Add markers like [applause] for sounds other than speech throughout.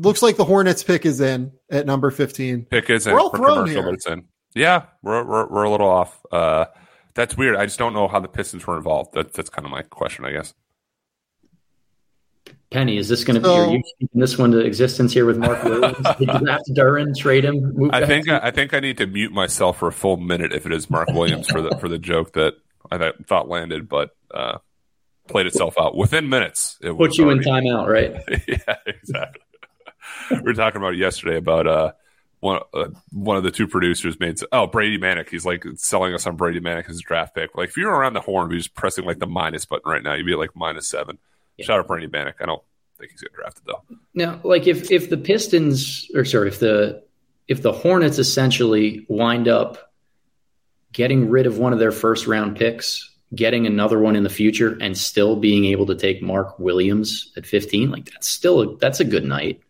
Looks like the Hornets pick is in at number 15. Pick is in We're all for thrown commercial, here. but it's in. Yeah, we're, we're we're a little off. Uh, that's weird. I just don't know how the Pistons were involved. That, that's kind of my question, I guess. Penny, is this going to So- be? Are you speaking this one to existence here with Mark Williams? [laughs] Did you draft Duren, trade him? Move I think to- I think I need to mute myself for a full minute if it is Mark Williams for the for the joke that I thought landed, but uh, played itself out within minutes. It put you in timeout, right? [laughs] yeah, exactly. we were talking about yesterday about uh one uh, one of the two producers made oh Brady Manek. He's like selling us on Brady Manek as a draft pick. Like if you were around the horn, be just pressing like the minus button right now, you'd be like minus seven. Shout out to Brady Manek. I don't think he's getting drafted though. Now, like if if the Pistons or sorry, if the if the Hornets essentially wind up getting rid of one of their first round picks, getting another one in the future, and still being able to take Mark Williams at fifteen, like that's still a, that's a good night.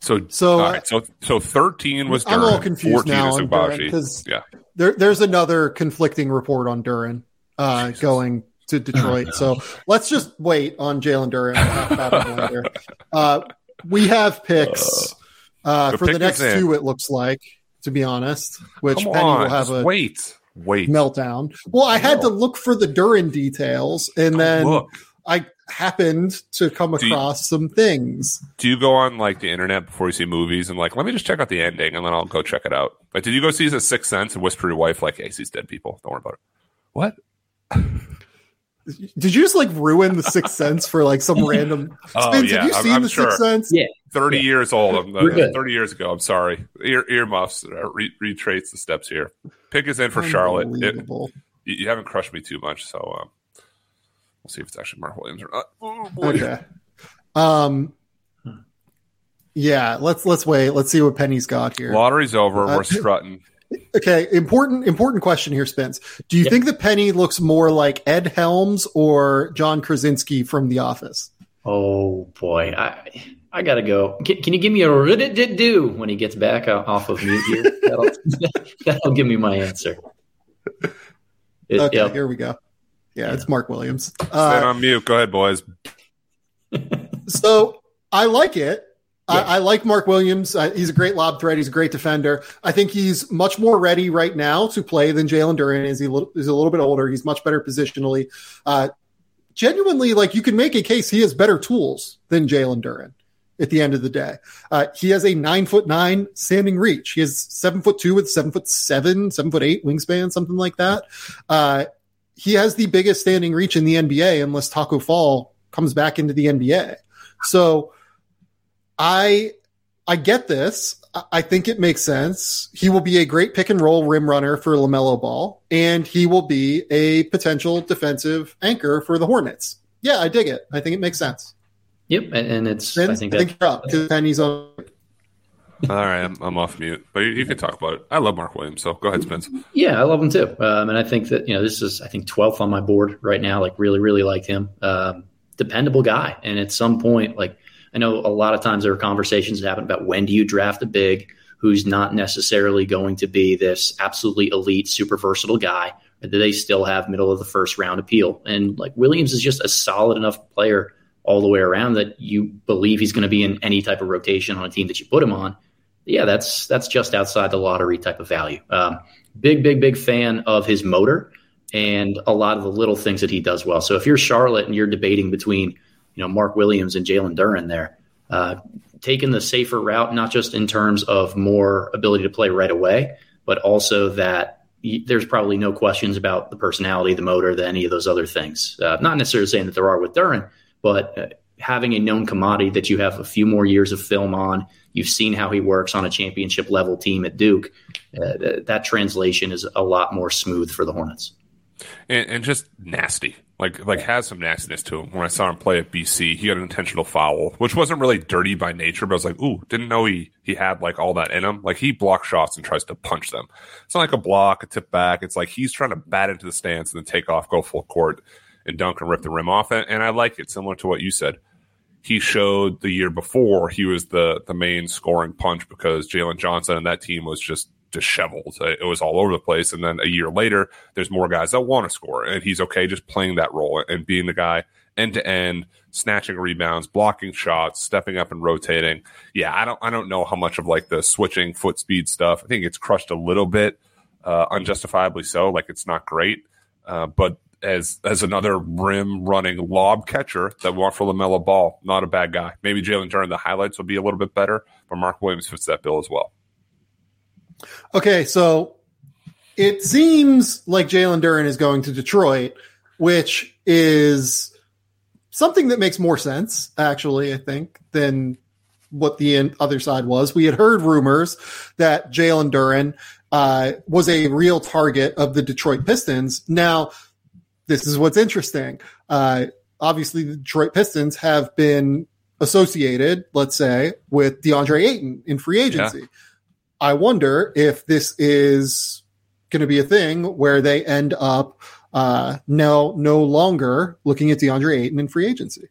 So So, all uh, right, so so thirteen was I'm all confused 14 now is on Duren because Yeah, there, there's another conflicting report on Duren uh, going to Detroit. [laughs] so let's just wait on Jalen Duren. uh, we have picks [laughs] uh, The for the next two. It looks like, to be honest, which come Penny on, will have a wait, wait. meltdown. Well, I had to look for the Duren details, and then Look, I happened to come Do you- across some things. do you go on like the internet before you see movies and like let me just check out the ending and then I'll go check it out? But did you go see the Sixth Sense and whisper to your wife like, "Hey, these dead people. Don't worry about it." What? Did you just like ruin the Sixth Sense for like some [laughs] oh, random? Oh, Spence, yeah, have you I'm- seen I'm the sure. Sixth Sense? Yeah, Thirty years old. I'm, uh, Thirty years ago. I'm sorry. Ear earmuffs uh, re- retrace the steps here. Pick is in for Charlotte. It- you, you haven't crushed me too much, so um, we'll see if it's actually Mark Williams or not. Oh, boy. Okay. Um. Yeah, let's let's wait. Let's see what Penny's got here. Lottery's over. Uh, We're strutting. Okay, important important question here, Spence. Do you think that Penny looks more like Ed Helms or John Krasinski from The Office? Oh boy, I I gotta go. Can, can you give me a did did do when he gets back off of mute here? [laughs] That'll, [laughs] that'll give me my answer. It- Okay, yep. here we go. Yeah, it's Mark Williams. Uh, on mute. Go ahead, boys. [laughs] so I like it. I, I like Mark Williams. Uh, he's a great lob threat. He's a great defender. I think he's much more ready right now to play than Jalen Duren is. He little, he's a little bit older. He's much better positionally. Uh, genuinely, like you can make a case he has better tools than Jalen Duren. At the end of the day, uh, he has a nine foot nine standing reach. He has seven foot two with seven foot seven, seven foot eight wingspan, something like that. Uh, he has the biggest standing reach in the NBA unless Tacko Fall comes back into the NBA. So I I get this. I- I think it makes sense. He will be a great pick and roll rim runner for LaMelo Ball, and he will be a potential defensive anchor for the Hornets. Yeah, I dig it. I think it makes sense. Yep, and, and it's I think I think you're up because Penny's on. All right, I'm, I'm off mute, but you, you can talk about it. I love Mark Williams, so go ahead, Spence. Yeah, I love him too. Um, and I think that, you know, this is, I think, 12th on my board right now. Like, really, really like him. Um, dependable guy. And at some point, like, I know a lot of times there are conversations that happen about when do you draft a big who's not necessarily going to be this absolutely elite, super versatile guy. Or do they still have middle of the first round appeal? And like, Williams is just a solid enough player all the way around that you believe he's going to be in any type of rotation on a team that you put him on yeah, that's that's just outside the lottery type of value. Um, big, big, big fan of his motor and a lot of the little things that he does well. So if you're Charlotte and you're debating between you know Mark Williams and Jalen Duren there, uh, taking the safer route, not just in terms of more ability to play right away, but also that there's probably no questions about the personality, the motor, the, any of those other things. Uh, not necessarily saying that there are with Duren, but uh, having a known commodity that you have a few more years of film on, you've seen how he works on a championship level team at Duke. Uh, that translation is a lot more smooth for the Hornets. and, and just nasty. Like like has some nastiness to him. When I saw him play at BC, he got an intentional foul, which wasn't really dirty by nature, but I was like, ooh, didn't know he he had like all that in him. Like he blocks shots and tries to punch them. It's not like a block, a tip back. It's like he's trying to bat into the stance and then take off, go full court, and dunk and rip the rim off. And, I like it, similar to what you said. He showed the year before he was the the main scoring punch because Jalen Johnson and that team was just disheveled. It was all over the place. And then a year later, there's more guys that want to score, and he's okay just playing that role and being the guy end to end, snatching rebounds, blocking shots, stepping up and rotating. Yeah, I don't I don't know how much of like the switching foot speed stuff. I think it's crushed a little bit, uh, unjustifiably so. Like it's not great, uh, but as as another rim running lob catcher that want for LaMelo Ball, not a bad guy. Maybe Jalen Duren, the highlights will be a little bit better, but Mark Williams fits that bill as well. Okay, so it seems like Jalen Duren is going to Detroit, which is something that makes more sense, actually, I think, than what the other side was. We had heard rumors that Jalen Duren uh, was a real target of the Detroit Pistons. Now, this is what's interesting. Uh, obviously, the Detroit Pistons have been associated, let's say, with DeAndre Ayton in free agency. Yeah. I wonder if this is going to be a thing where they end up uh, no no longer looking at DeAndre Ayton in free agency.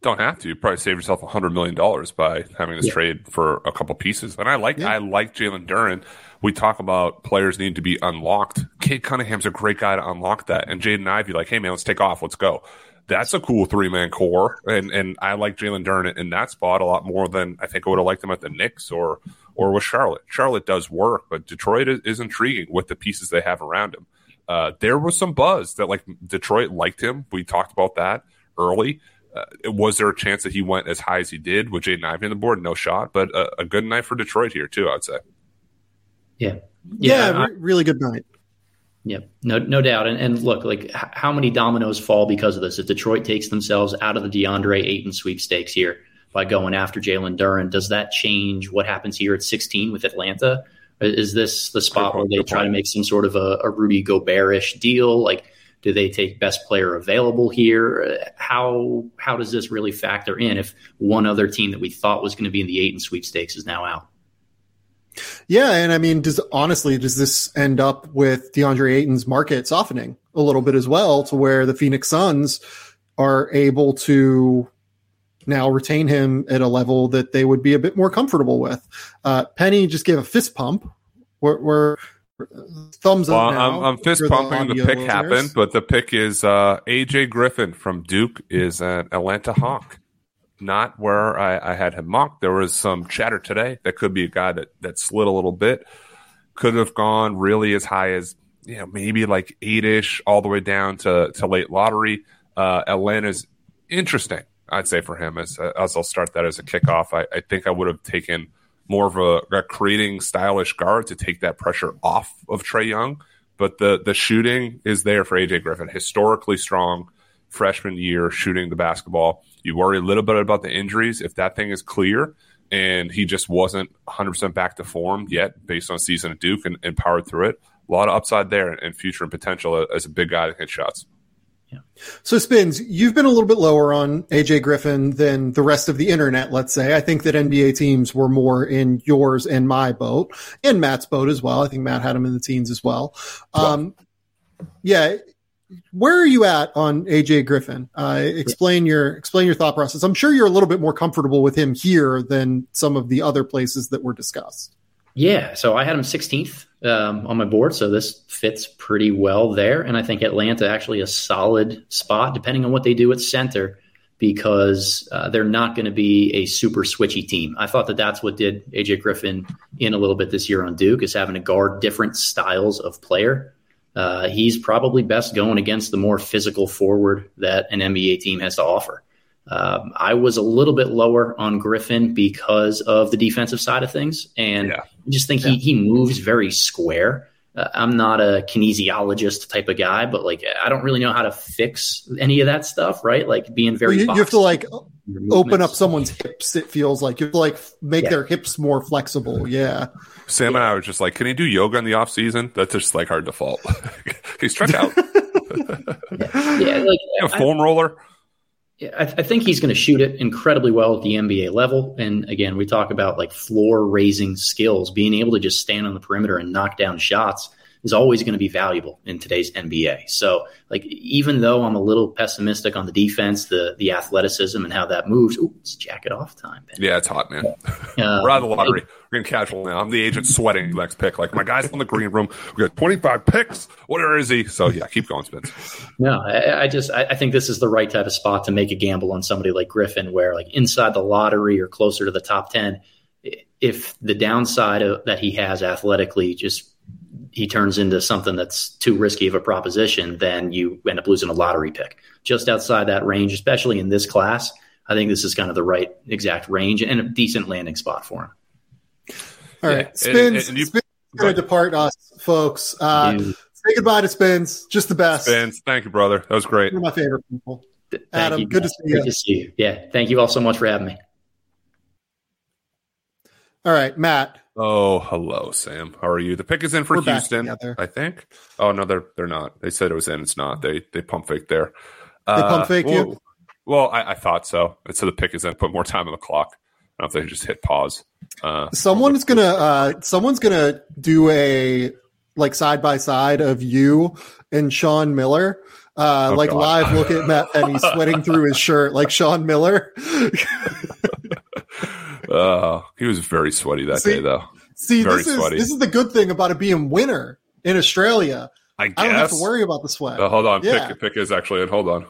Don't have to. You probably save yourself a hundred million dollars by having this yeah. trade for a couple pieces. And I like yeah. I like Jalen Duren. We talk about players need to be unlocked. Cade Cunningham's a great guy to unlock that. And Jaden Ivey, like, hey man, let's take off, let's go. That's a cool three man core. And and I like Jalen Duren in that spot a lot more than I think I would have liked him at the Knicks or or with Charlotte. Charlotte does work, but Detroit is, is intriguing with the pieces they have around him. Uh, there was some buzz that like Detroit liked him. We talked about that early. Uh, was there a chance that he went as high as he did with Jaden Ivey on the board? No shot, but a, a, good night for Detroit here too. I'd say. Yeah, yeah, yeah re- really good night. Yeah, no, no doubt. And, and look, like h- how many dominoes fall because of this? If Detroit takes themselves out of the DeAndre Ayton sweepstakes here, by going after Jalen Duren. Does that change what happens here at 16 with Atlanta? Is this the spot where they try to make some sort of a, a Rudy Gobert-ish deal? Like, do they take best player available here? How how does this really factor in if one other team that we thought was going to be in the Ayton sweepstakes is now out? Yeah, and I mean, does honestly does this end up with DeAndre Ayton's market softening a little bit as well, to where the Phoenix Suns are able to now retain him at a level that they would be a bit more comfortable with. Uh, Penny just gave a fist pump. We're, we're thumbs well, up. Now I'm, I'm fist pumping. The, the pick listeners. happened, but the pick is uh, AJ Griffin from Duke is an Atlanta Hawk. Not where I, I had him mocked. There was some chatter today that could be a guy that that slid a little bit. Could have gone really as high as you know maybe like eight ish, all the way down to to late lottery. Uh, Atlanta's interesting. I'd say for him as as I'll start that as a kickoff. I, I think I would have taken more of a, a, creating stylish guard to take that pressure off of Trae Young. But the the shooting is there for AJ Griffin. Historically strong freshman year shooting the basketball. You worry a little bit about the injuries. If that thing is clear and he just wasn't 100% back to form yet based on season at Duke and, and powered through it, a lot of upside there and future and potential as a big guy that hit shots. Yeah. So spins, you've been a little bit lower on AJ Griffin than the rest of the internet, let's say. I think that NBA teams were more in yours and my boat and Matt's boat as well. I think Matt had him in the teens as well. Um, yeah. Where are you at on AJ Griffin? Uh, explain your explain your thought process. I'm sure you're a little bit more comfortable with him here than some of the other places that were discussed. Yeah, so I had him 16th um, on my board, so this fits pretty well there. And I think Atlanta actually a solid spot, depending on what they do at center, because uh, they're not going to be a super switchy team. I thought that that's what did AJ Griffin in a little bit this year on Duke is having to guard different styles of player. Uh, he's probably best going against the more physical forward that an NBA team has to offer. Um, I was a little bit lower on Griffin because of the defensive side of things, and yeah. I just think yeah. he he moves very square. Uh, I'm not a kinesiologist type of guy, but like I don't really know how to fix any of that stuff, right? Like being very. Well, you, you, have to like open up someone's hips. It feels like you like make yeah. their hips more flexible. Mm-hmm. Yeah. Sam and I were just like, can he do yoga in the off season? That's just like our default. [laughs] He's struck out. [laughs] yeah, like a foam roller. Yeah, I, I, think he's going to shoot it incredibly well at the NBA level. And again, we talk about like floor raising skills, being able to just stand on the perimeter and knock down shots is always going to be valuable in today's NBA. So, like, even though I'm a little pessimistic on the defense, the the athleticism and how that moves, ooh, it's jacket off time. Man. Yeah, it's hot, man. Uh, [laughs] We're out of the lottery. We're getting casual now. I'm the agent sweating next pick. Like, my guy's in the green room. We got 25 picks. Where is he? So, yeah, keep going, Spence. No, I, I just I, I think this is the right type of spot to make a gamble on somebody like Griffin, where like inside the lottery or closer to the top 10 if the downside of, that he has athletically just he turns into something that's too risky of a proposition, then you end up losing a lottery pick. Just outside that range, especially in this class, I think this is kind of the right exact range and a decent landing spot for him. All right, yeah. Spence, and, and Spence going to depart us, folks. Uh, say goodbye to Spence. Just the best. Spence, thank you, brother. That was great. You're my favorite people. Thank Adam, you, good to see you. Good to see you. Yeah, thank you all so much for having me. All right, Matt. Oh, hello, Sam. How are you? The pick is in for We're Houston, I think. Oh no, they're they're not. They said it was in. It's not. They they pump fake there. They uh, pump fake well, you. Well, I, I, thought so. So the pick is in. Put more time on the clock. I don't know if they just hit pause. Uh, someone's gonna uh, someone's gonna do a like side by side of you and Sean Miller. Uh, oh, like God. live look at Matt and he's [laughs] sweating through his shirt like Sean Miller. [laughs] Uh, he was very sweaty that see, day, though. See, very this is sweaty. this is the good thing about it being winter in Australia. I, I don't have to worry about the sweat. Uh, hold on, yeah. pick, pick is actually in. Hold on.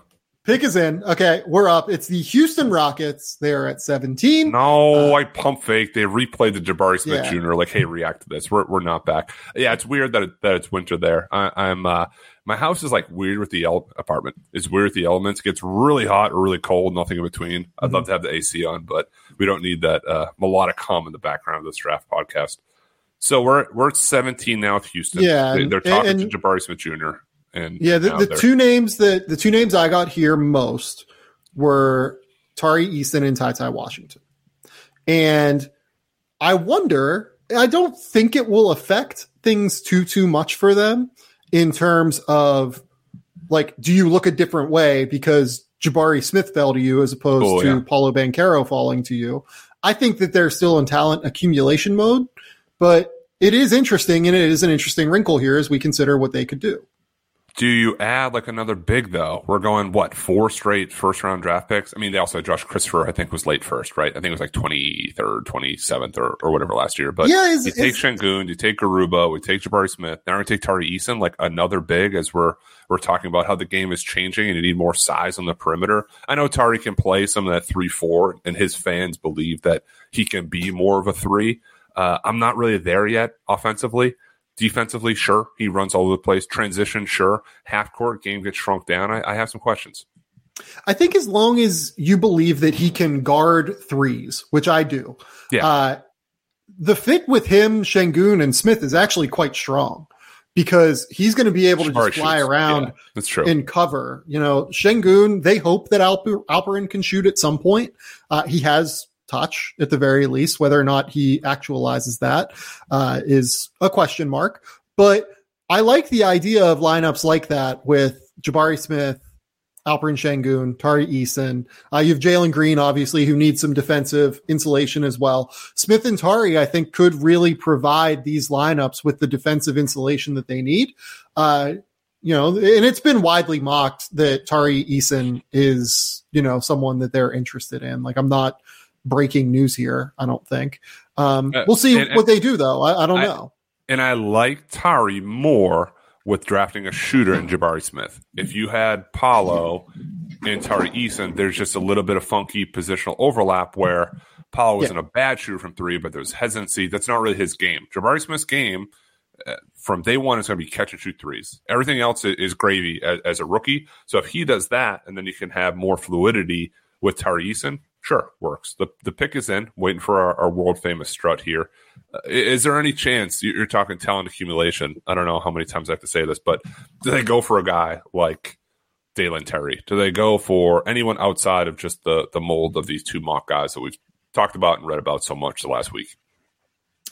Pick is in. Okay, we're up. It's the Houston Rockets. They're at 17. No, uh, I pump fake. They replayed the Jabari Smith yeah. Jr. Like, hey, react to this. We're, we're not back. Yeah, it's weird that it, that it's winter there. I, am uh, my house is like weird with the el- apartment. It's weird with the elements. It gets really hot or really cold, nothing in between. I'd mm-hmm. love to have the AC on, but we don't need that uh, melodic hum in the background of this draft podcast. So we're we're at 17 now with Houston. Yeah, they, are talking and, to Jabari Smith Jr. And yeah, the, the two names that the two names I got here most were Tari Eason and Ty Ty Washington, and I wonder. I don't think it will affect things too too much for them in terms of like, do you look a different way because Jabari Smith fell to you as opposed oh, to yeah. Paolo Banchero falling to you? I think that they're still in talent accumulation mode, but it is interesting and it is an interesting wrinkle here as we consider what they could do. Do you add like another big though? We're going what four straight first round draft picks. I mean, they also had Josh Christopher. I think was late first, right? I think it was like twenty third, twenty seventh, or, or whatever last year. But yeah, you take Sengun, you take Garuba, we take Jabari Smith. Now gonna take Tari Eason, like another big, as we're we're talking about how the game is changing and you need more size on the perimeter. I know Tari can play some of that three four, and his fans believe that he can be more of a three. Uh, I'm not really there yet offensively. Defensively, sure, he runs all over the place. Transition, sure. Half court game gets shrunk down. I, I have some questions. I think as long as you believe that he can guard threes, which I do, yeah. Uh, the fit with him, Sengun, and Smith is actually quite strong because he's going to be able to just fly shoots. around yeah, that's true. and cover. You know, Sengun, they hope that Alper, Alperen can shoot at some point. Uh, he has touch at the very least. Whether or not he actualizes that uh, is a question mark. But I like the idea of lineups like that with Jabari Smith, Alperen Sengun, Tari Eason. Uh, you have Jalen Green, obviously, who needs some defensive insulation as well. Smith and Tari, I think, could really provide these lineups with the defensive insulation that they need. Uh, you know, and it's been widely mocked that Tari Eason is, you know, someone that they're interested in. Like, I'm not breaking news here. I don't think. Um, uh, we'll see and, what they do, though. I, I don't I, know. And I like Tari more with drafting a shooter in Jabari Smith. If you had Paolo and Tari Eason, there's just a little bit of funky positional overlap where Paolo wasn't a bad shooter from three, but there's hesitancy. That's not really his game. Jabari Smith's game uh, from day one is going to be catch and shoot threes. Everything else is gravy as, as, a rookie. So if he does that, and then you can have more fluidity with Tari Eason, Sure, works. The the pick is in. Waiting for our, our world famous strut here. Uh, is there any chance you're talking talent accumulation? I don't know how many times I have to say this, but do they go for a guy like Dalen Terry? Do they go for anyone outside of just the the mold of these two mock guys that we've talked about and read about so much the last week?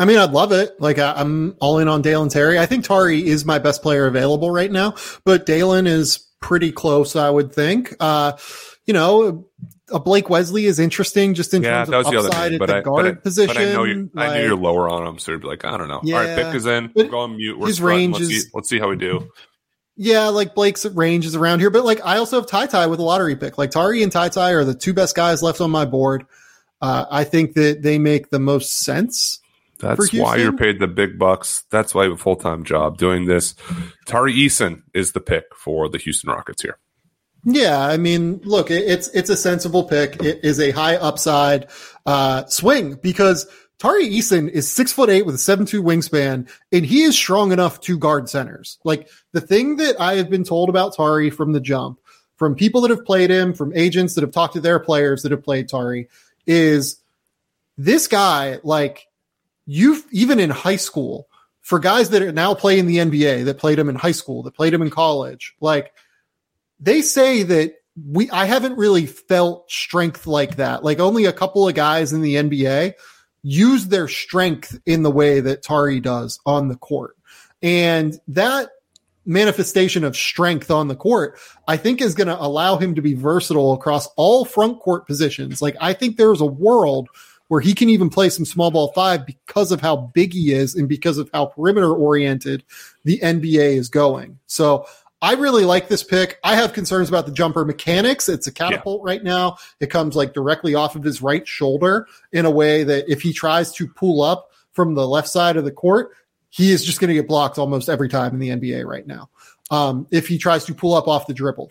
I mean, I'd love it. Like I, am all in on Dalen Terry. I think Tari is my best player available right now, but Dalen is pretty close, I would think. Uh, you know, a Blake Wesley is interesting just in yeah, terms of upside at the I, guard but I, position. But I know you, like, I knew you're lower on him, so you'd be like, I don't know. Yeah, All right, pick is in. Go on mute. We're his range let's is, see, let's see how we do. Yeah, like Blake's range is around here, but like I also have Ty Ty with a lottery pick. Like Tari and Ty Ty are the two best guys left on my board. Uh, I think that they make the most sense. That's why you're paid the big bucks. That's why you have a full time job doing this. Tari Eason is the pick for the Houston Rockets here. Yeah, I mean, look, it's it's a sensible pick. It is a high upside uh, swing because Tari Eason is six foot eight with a seven two wingspan, and he is strong enough to guard centers. Like the thing that I have been told about Tari from the jump, from people that have played him, from agents that have talked to their players that have played Tari, is this guy like you even in high school for guys that are now playing the NBA that played him in high school, that played him in college, like they say that we I haven't really felt strength like that. Like only a couple of guys in the NBA use their strength in the way that Tari does on the court. And that manifestation of strength on the court, I think is going to allow him to be versatile across all front court positions. Like I think there's a world where he can even play some small ball five because of how big he is and because of how perimeter oriented the NBA is going. So I really like this pick. I have concerns about the jumper mechanics. It's a catapult yeah. right now. It comes like directly off of his right shoulder in a way that if he tries to pull up from the left side of the court, he is just going to get blocked almost every time in the NBA right now. Um, if he tries to pull up off the dribble.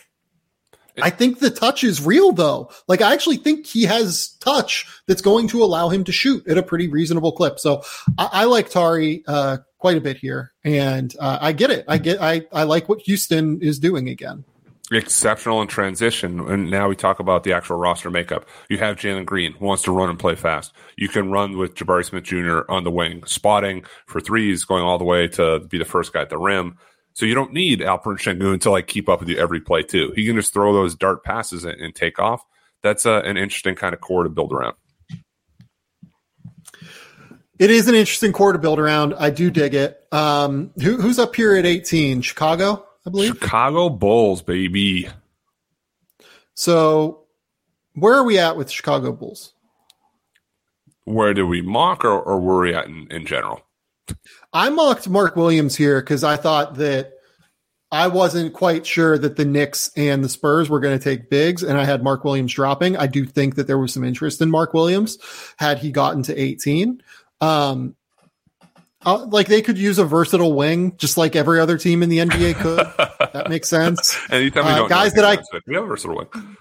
I think the touch is real though. Like I actually think he has touch that's going to allow him to shoot at a pretty reasonable clip. So I, I like Tari uh, quite a bit here, and uh, I get it. I get. I I like what Houston is doing again. Exceptional in transition, and now we talk about the actual roster makeup. You have Jalen Green wants to run and play fast. You can run with Jabari Smith Jr. on the wing, spotting for threes, going all the way to be the first guy at the rim. So you don't need Alperen Sengun to like keep up with you every play too. He can just throw those dart passes and, and take off. That's uh, an interesting kind of core to build around. It is an interesting core to build around. I do dig it. Um, who, who's up here at 18? Chicago, I believe. Chicago Bulls, baby. So, where are we at with Chicago Bulls? Where do we mock, or, or where are we at in, in general? I mocked Mark Williams here because I thought that I wasn't quite sure that the Knicks and the Spurs were going to take bigs, and I had Mark Williams dropping. I do think that there was some interest in Mark Williams had he gotten to 18. Um, like they could use a versatile wing, just like every other team in the NBA could. that makes sense. [laughs] Anytime uh, guys that I we have a versatile wing.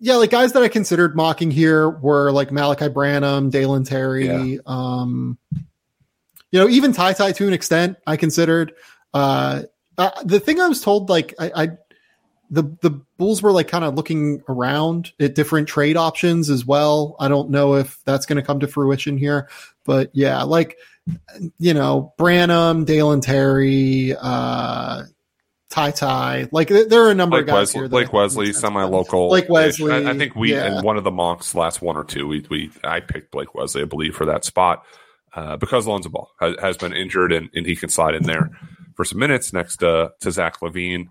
Yeah, like guys that I considered mocking here were like Malaki Branham, Dalen Terry, yeah. um, you know, even Ty Ty to an extent, I considered. Uh, uh, the thing I was told, like, I, I the the Bulls were like kind of looking around at different trade options as well. I don't know if that's going to come to fruition here, but yeah, like you know, Branham, Dalen Terry, uh, Ty Ty, like there are a number Blake of guys Wesley, here. Blake Wesley, semi-local. Blake Wesley. I, I, think we yeah. in one of the monks last one or two, we we I picked Blake Wesley, I believe, for that spot uh, because Lonzo Ball has, has been injured and, and, he can slide in there for some minutes next to, to Zach LaVine.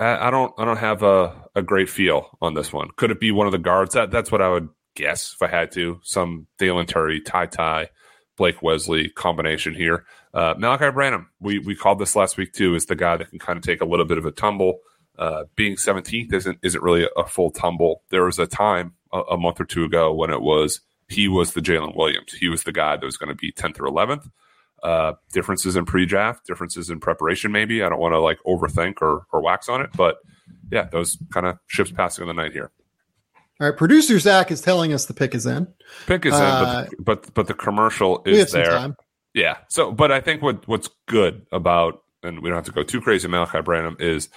I, I, don't I don't have a, a great feel on this one. Could it be one of the guards? That, that's what I would guess if I had to. Some Dalen Terry, Ty Ty, Blake Wesley combination here. Uh, Malaki Branham, we, we called this last week too, is the guy that can kind of take a little bit of a tumble. Uh, being 17th isn't isn't really a full tumble. There was a time a, a month or two ago when it was – he was the Jalen Williams. He was the guy that was going to be 10th or 11th. Uh, differences in pre-draft, differences in preparation. Maybe I don't want to like overthink or or wax on it, but yeah, those kind of ships passing in the night here. All right, producer Zach is telling us the pick is in. Pick is uh, in, but the, but but the commercial is there. Yeah. So, but I think what what's good about, and we don't have to go too crazy, Malaki Branham is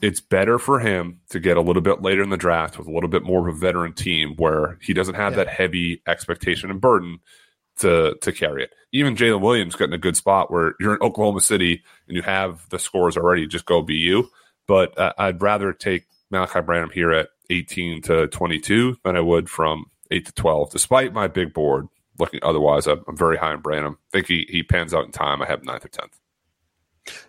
it's better for him to get a little bit later in the draft with a little bit more of a veteran team where he doesn't have yeah. that heavy expectation and burden to to carry it. Even Jalen Williams got in a good spot where you're in Oklahoma City and you have the scores already, just go be you. But uh, I'd rather take Malaki Branham here at 18 to 22 than I would from 8 to 12, despite my big board looking otherwise, I'm, I'm very high on Branham. I think he, he pans out in time. I have ninth or 10th.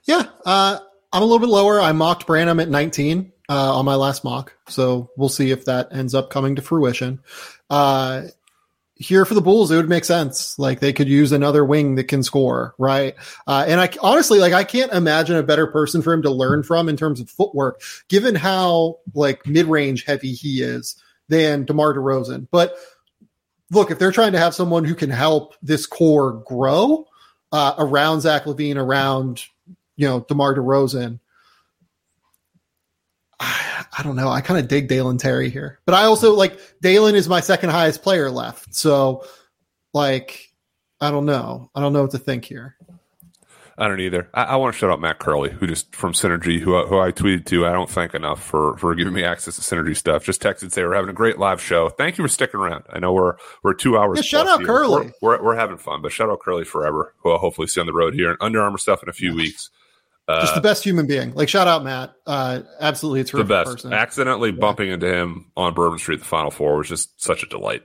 Yeah. Uh, I'm a little bit lower. I mocked Branham at 19 uh, on my last mock. So we'll see if that ends up coming to fruition. Uh, here for the Bulls, it would make sense. Like they could use another wing that can score, right? Uh, and I honestly, like, I can't imagine a better person for him to learn from in terms of footwork, given how like mid range heavy he is than DeMar DeRozan. But look, if they're trying to have someone who can help this core grow uh, around Zach LaVine, around you know DeMar DeRozan, I don't know. I kind of dig Dalen Terry here, but I also like Dalen is my second highest player left. So, like, I don't know. I don't know what to think here. I don't either. I, I want to shout out Matt Curley, who just from Synergy, who who I tweeted to. I don't thank enough for for giving me access to Synergy stuff. Just texted say we're having a great live show. Thank you for sticking around. I know we're we're two hours. Yeah, shout out here. Curly. We're, we're, we're having fun, but shout out Curly forever. Who I'll hopefully see on the road here and Under Armour stuff in a few weeks. Uh, Just the best human being. Like shout out Matt. Uh, absolutely it's the best. person. Accidentally yeah. bumping into him on Bourbon Street, the Final Four, was just such a delight.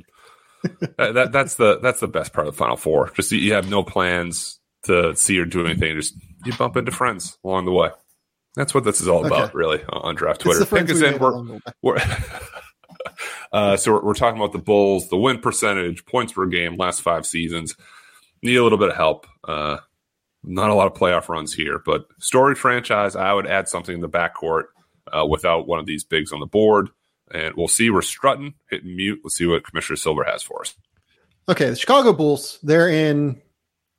[laughs] that, that, that's the that's the best part of the Final Four. Just you have no plans to see or do anything. Just you bump into friends along the way. That's what this is all about, okay. really, on draft Twitter. Pick us in. We're, we're [laughs] uh, so we're, we're, talking about the Bulls, the win percentage, points per game, last five seasons. Need a little bit of help. Uh, not a lot of playoff runs here, but story franchise. I would add something in the backcourt uh, without one of these bigs on the board, and we'll see. We're strutting, hitting mute. Let's see what Commissioner Silver has for us. Okay, the Chicago Bulls. They're in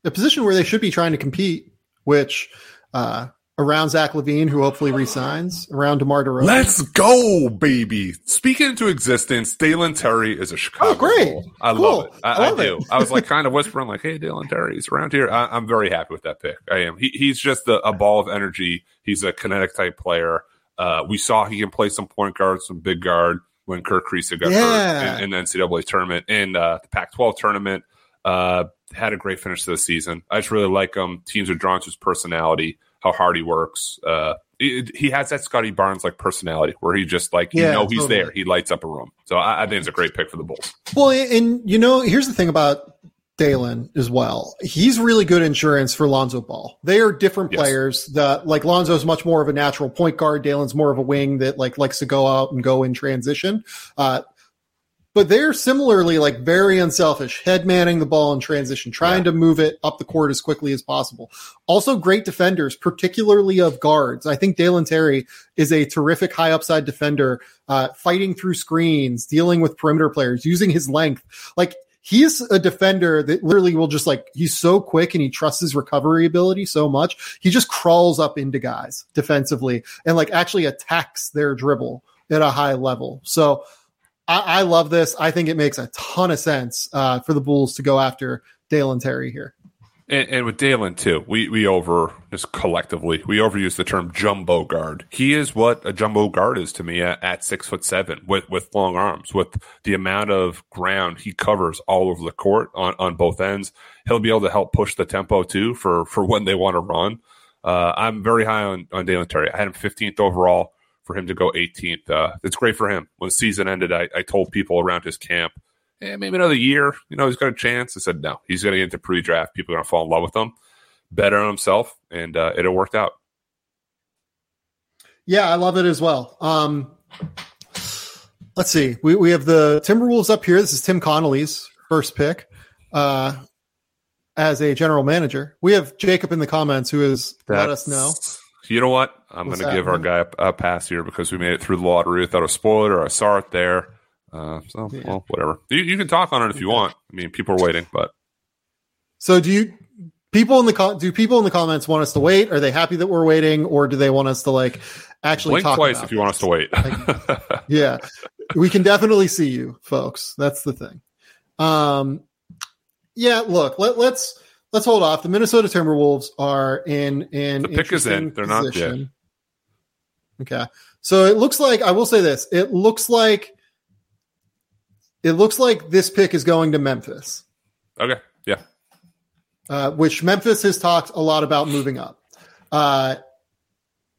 a position where they should be trying to compete, which uh, around Zach LaVine, who hopefully resigns, around DeMar DeRozan. Let's go, baby. Speaking into existence, Dalen Terry is a Chicago. Oh, great. I cool. love it. I, I, love I do. It. I was like [laughs] kind of whispering, like, hey, Dalen Terry's around here. I, am very happy with that pick. I am. He, he's just a, a, ball of energy. He's a kinetic type player. Uh, we saw he can play some point guard, some big guard when Kerr Kriisa got yeah. hurt in, in, the NCAA tournament, in uh, the Pac 12 tournament. Uh, had a great finish to the season. I just really like him. Teams are drawn to his personality how hard he works. Uh, it, he has that Scottie Barnes like personality where he just like you yeah, know he's totally. there. He lights up a room. So I, I, think it's a great pick for the Bulls. Well, and you know, here's the thing about Dalen as well. He's really good insurance for Lonzo Ball. They are different yes. players. That like Lonzo's much more of a natural point guard. Dalen's more of a wing that like likes to go out and go in transition. Uh, but they're similarly like very unselfish, head manning the ball in transition, trying yeah. to move it up the court as quickly as possible. Also great defenders, particularly of guards. I think Dalen Terry is a terrific high upside defender, uh, fighting through screens, dealing with perimeter players, using his length. Like he's a defender that literally will just like he's so quick and he trusts his recovery ability so much. He just crawls up into guys defensively and like actually attacks their dribble at a high level. So I, I, love this. I think it makes a ton of sense uh, for the Bulls to go after Dalen Terry here. And, and, with Dalen too, we we over just collectively we overuse the term jumbo guard. He is what a jumbo guard is to me at, at, six foot seven with with long arms, with the amount of ground he covers all over the court on on both ends. He'll be able to help push the tempo too for for when they want to run. Uh, I'm very high on on Dalen Terry. I had him 15th overall for him to go 18th. Uh, it's great for him. When the season ended, I, I told people around his camp, hey, maybe another year. You know, he's got a chance. I said, no, he's going to get into pre draft. People are going to fall in love with him, bet on himself, and uh, it worked out. Yeah, I love it as well. Um, let's see. We, we have the Timberwolves up here. This is Tim Connolly's first pick uh, as a general manager. We have Jacob in the comments who has That's, let us know you know what? I'm going to give our guy a, a, pass here because we made it through the lottery without a spoiler or I saw it there. Uh, so, yeah. well, whatever. You, you, can talk on it if you want. I mean, people are waiting, but. So, do you people in the do people in the comments want us to wait? Are they happy that we're waiting, or do they want us to like actually Blink twice if you want us to wait? like, [laughs] yeah, we can definitely see you, folks. That's the thing. Um, yeah. Look, let, let's let's hold off. The Minnesota Timberwolves are in in the pick is in. They're position. not yet. Okay, so it looks like I will say this. It looks like it looks like this pick is going to Memphis. Okay, yeah. Uh, which Memphis has talked a lot about moving up. Uh,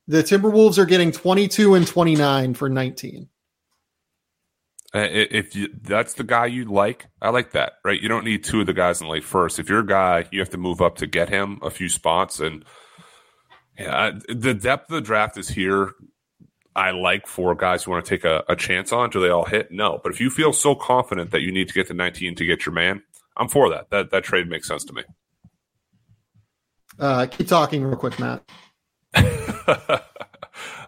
the Timberwolves are getting 22 and 29 for 19. If you, that's the guy you like, I like that, right? You don't need two of the guys in late first. If you're a guy, you have to move up to get him a few spots. And yeah, the depth of the draft is here. I like for guys who want to take a, a chance on. Do they all hit? No. But if you feel so confident that you need to get to 19 to get your man, I'm for that. That that trade makes sense to me. Uh, keep talking real quick, Matt. [laughs]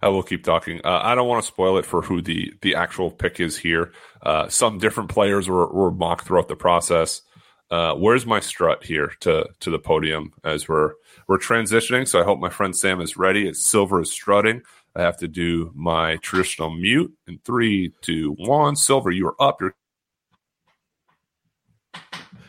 I will keep talking. Uh, I don't want to spoil it for who the the actual pick is here. Uh, some different players were, were mocked throughout the process. Uh, where's my strut here to to the podium as we're we're transitioning? So I hope my friend Sam is ready. It's Silver is strutting. I have to do my traditional mute in three, two, one. Silver, you are up. You're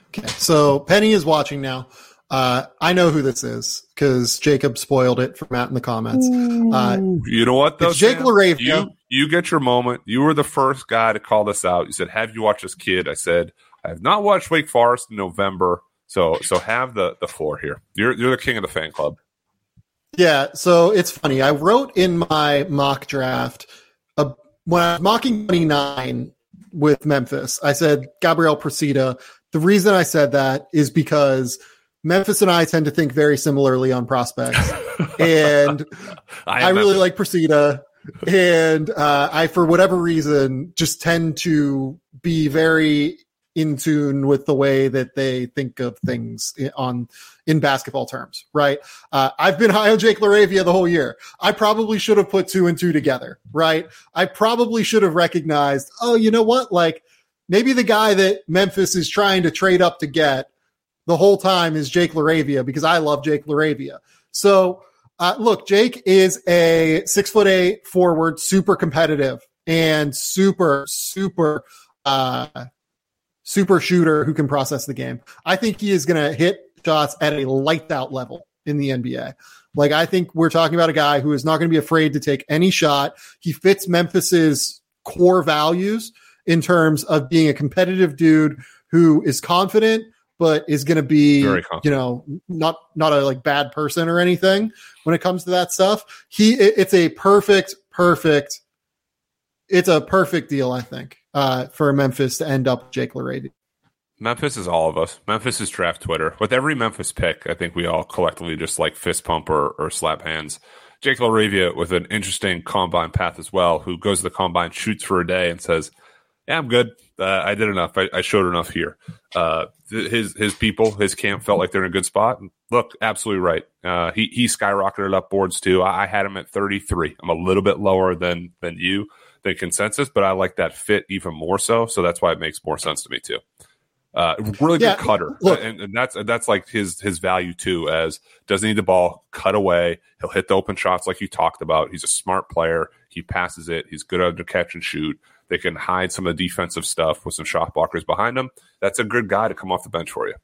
okay. So Penny is watching now. Uh, I know who this is because Jacob spoiled it for Matt in the comments. Uh, you know what, though? It's Jake LaRavia. You, you get your moment. You were the first guy to call this out. You said, Have you watched this kid? I said, I have not watched Wake Forest in November. So so have the, the floor here. You're, you're the king of the fan club. Yeah. So it's funny. I wrote in my mock draft uh, when I was mocking 29 with Memphis, I said Gabriel Procida. The reason I said that is because – Memphis and I tend to think very similarly on prospects, [laughs] and I, I really like Procida, and uh, I, for whatever reason, just tend to be very in tune with the way that they think of things on in basketball terms, right? Uh, I've been high on Jake LaRavia the whole year. I probably should have put two and two together, right? I probably should have recognized, oh, you know what? Like maybe the guy that Memphis is trying to trade up to get the whole time is Jake LaRavia because I love Jake LaRavia. So, uh, look, Jake is a six foot eight forward, super competitive and super, super, uh, super shooter who can process the game. I think he is going to hit shots at a lights out level in the NBA. Like, I think we're talking about a guy who is not going to be afraid to take any shot. He fits Memphis's core values in terms of being a competitive dude who is confident, but is going to be you know not not a like bad person or anything when it comes to that stuff he it's a perfect perfect it's a perfect deal i think uh, for memphis to end up jake LaRavia. Memphis is all of us. Memphis is draft Twitter. With every Memphis pick, I think we all collectively just like fist pump or, or slap hands. Jake LaRavia with an interesting combine path as well, who goes to the combine, shoots for a day, and says, yeah, I'm good. Uh, I did enough. I, I showed enough here. Uh, his his people, his camp felt like they're in a good spot. look, absolutely right. Uh, he he skyrocketed up boards too. I, I, had him at 33. I'm a little bit lower than than you than consensus, but I like that fit even more so. So that's why it makes more sense to me too. Uh, really yeah, good cutter, look, and, and, that's that's like his his value too. As doesn't need the ball, cut away. He'll hit the open shots like you talked about. He's a smart player. He passes it. He's good under catch and shoot. They can hide some of the defensive stuff with some shot blockers behind them. That's a good guy to come off the bench for you.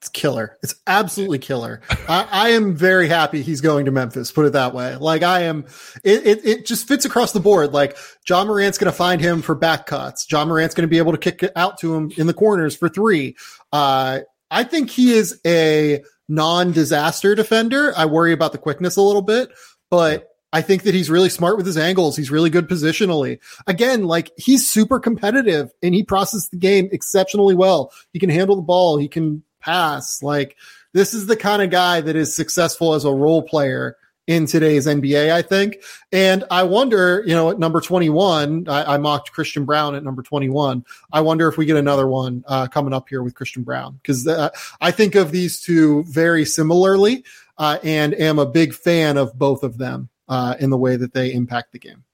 It's killer. It's absolutely killer. I, I, am very happy he's going to Memphis. Put it that way. Like I am. It it, it just fits across the board. Like Ja Morant's going to find him for back cuts. Ja Morant's going to be able to kick it out to him in the corners for three. Uh, I think he is a non-disaster defender. I worry about the quickness a little bit, but I think that he's really smart with his angles. He's really good positionally. Again, like he's super competitive and he processes the game exceptionally well. He can handle the ball. He can pass. Like this is the kind of guy that is successful as a role player in today's NBA, I think. And I wonder, you know, at number 21, I, I mocked Christian Braun at number 21. I wonder if we get another one uh, coming up here with Christian Braun because uh, I think of these two very similarly uh, and am a big fan of both of them uh, in the way that they impact the game.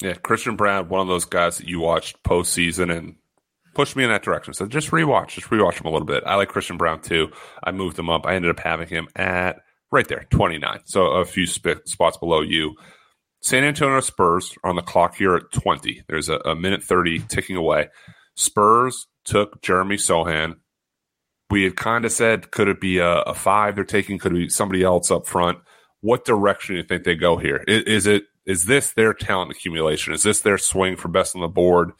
Yeah, Christian Braun, one of those guys that you watched postseason and pushed me in that direction. So just rewatch, just rewatch him a little bit. I like Christian Braun too. I moved him up. I ended up having him at right there, 29. So a few sp- spots below you. San Antonio Spurs on the clock here at 20. There's a, a minute 30 ticking away. Spurs took Jeremy Sochan. We had kind of said, could it be a, a five they're taking? Could it be somebody else up front? what direction do you think they go here? Is, is, it is this their talent accumulation? Is this their swing for best on the board?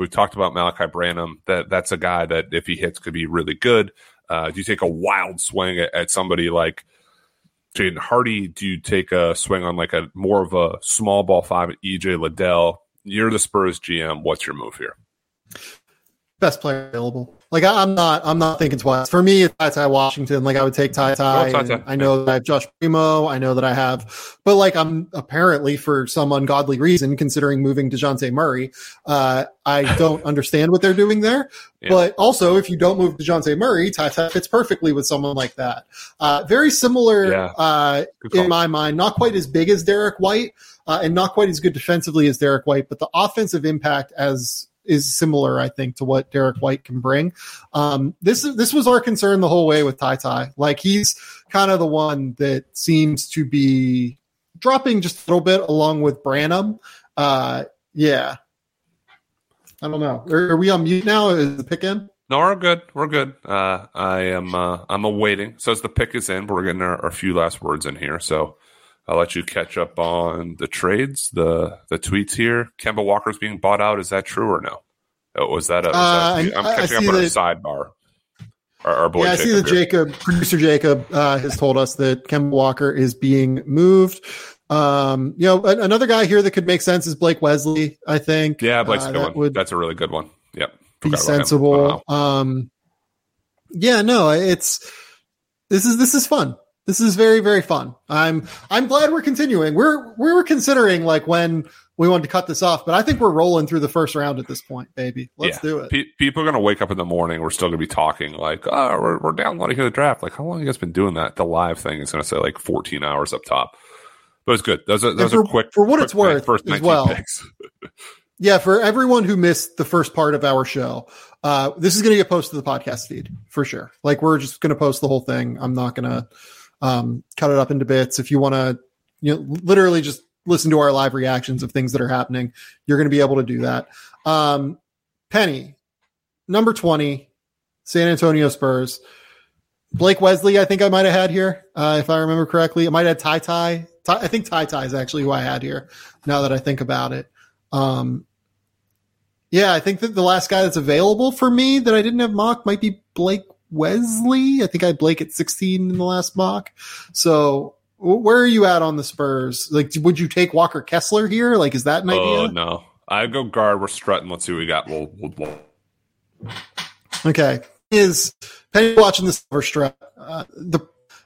We talked about Malaki Branham. That that's a guy that if he hits could be really good. Uh, do you take a wild swing at, at somebody like Jaden Hardy? Do you take a swing on like a more of a small ball five at EJ Liddell? you're the Spurs GM. What's your move here? Best player available. Like I, am not, I'm not thinking twice. For me, it's Ty Ty Washington. Like I would take Ty Ty. Oh, I know that I have Josh Primo. I know that I have, but like I'm apparently for some ungodly reason considering moving to Dejounte Murray. Uh, I don't understand what they're doing there. Yeah. But also, if you don't move to Dejounte Murray, Ty Ty fits perfectly with someone like that. Uh, very similar yeah. uh, in my mind. Not quite as big as Derrick White, uh, and not quite as good defensively as Derrick White, but the offensive impact as is similar, I think, to what Derrick White can bring. Um, this this was our concern the whole way with Ty Ty. Like he's kind of the one that seems to be dropping just a little bit along with Branham. Uh, yeah, I don't know. Are, are, we on mute now? Is the pick in? No, we're good. We're good. Uh, I am. Uh, I'm awaiting. So as the pick is in, we're getting our, our few last words in here. So I'll let you catch up on the trades, the the tweets here. Kemba Walker's being bought out. Is that true or no? Oh, was that a? Was uh, that, I'm catching up on a sidebar. Our, our boy yeah, I see that Jacob, producer Jacob, uh, has told us that Kemba Walker is being moved. Um, you know, another guy here that could make sense is Blake Wesley. I think. Yeah, Blake's uh, good one. That's a really good one. Yep, be sensible. Um, yeah, no, it's this is this is fun. This is very very fun. I'm I'm glad we're continuing. We're we were considering like when we wanted to cut this off, but I think we're rolling through the first round at this point, baby. Let's yeah. do it. P- people are going to wake up in the morning. We're still going to be talking like, oh, we're, we're downloading the draft. Like, how long have you guys been doing that? The live thing is going to say like 14 hours up top. But it's good. Those are, those for, are quick. For what quick it's worth, first as well. Picks. [laughs] yeah, for everyone who missed the first part of our show, uh, this is going to get posted to the podcast feed for sure. Like, we're just going to post the whole thing. I'm not going to um, cut it up into bits. If you want to, you know, literally just listen to our live reactions of things that are happening, you're going to be able to do that. Um, Penny, number 20, San Antonio Spurs. Blake Wesley, I think I might have had here, uh, if I remember correctly. I might have Ty Ty. I think Ty Ty is actually who I had here. Now that I think about it, um, yeah, I think that the last guy that's available for me that I didn't have mock might be Blake Wesley. I think I had Blake at 16 in the last mock. So where are you at on the Spurs? Like, would you take Walker Kessler here? Like, is that an idea? Oh no, I go guard. We're strutting. Let's see what we got. We'll, we'll, we'll. Okay, is Penny watching the silver strut? Uh, the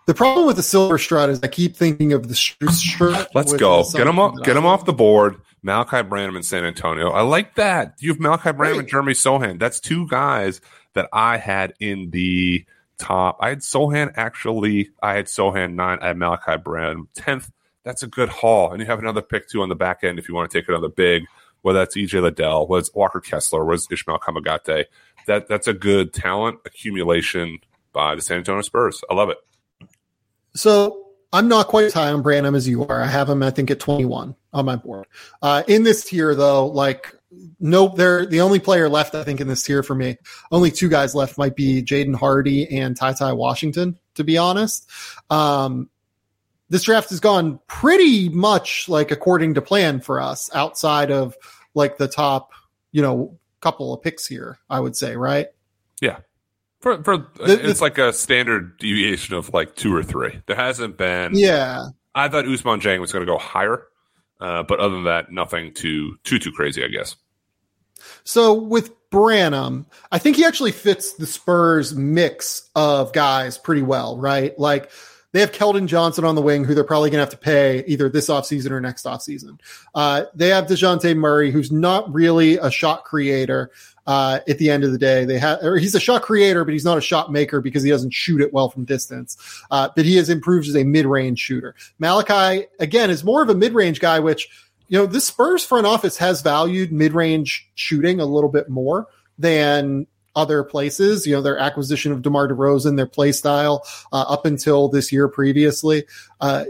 the problem with the silver strut is I keep thinking of the strut. Let's go. Get him off. Get him off the board. Malaki Branham in San Antonio. I like that. You have Malaki Branham and Jeremy Sochan. That's two guys that I had in the top. I had Sochan actually. I had Sochan nine. I had Malaki Brand tenth. That's a good haul, and you have another pick too on the back end if you want to take another big. Whether that's EJ Liddell, was Walker Kessler, was Ishmael Kamagate. That that's a good talent accumulation by the San Antonio Spurs. I love it. So I'm not quite as high on Branham as you are. I have him, I think, at 21 on my board. Uh, in this tier, though, like nope, they're the only player left, I think, in this tier for me. Only two guys left might be Jaden Hardy and Ty Ty Washington, to be honest. Um, this draft has gone pretty much like according to plan for us outside of like the top, you know, couple of picks here, I would say, right? Yeah. For, for the, it's like a standard deviation of like two or three. There hasn't been. Yeah. I thought Ousmane Dieng was going to go higher, uh, but other than that, nothing too too too crazy, I guess. So with Branham, I think he actually fits the Spurs mix of guys pretty well, right? Like they have Keldon Johnson on the wing, who they're probably going to have to pay either this offseason or next offseason. Uh, they have DeJounte Murray, who's not really a shot creator. Uh, at the end of the day, they have, or he's a shot creator, but he's not a shot maker because he doesn't shoot it well from distance. Uh, but he has improved as a mid-range shooter. Malaki, again, is more of a mid-range guy, which you know, this Spurs front office has valued mid-range shooting a little bit more than other places. You know, their acquisition of DeMar DeRozan, their play style uh, up until this year previously. Uh,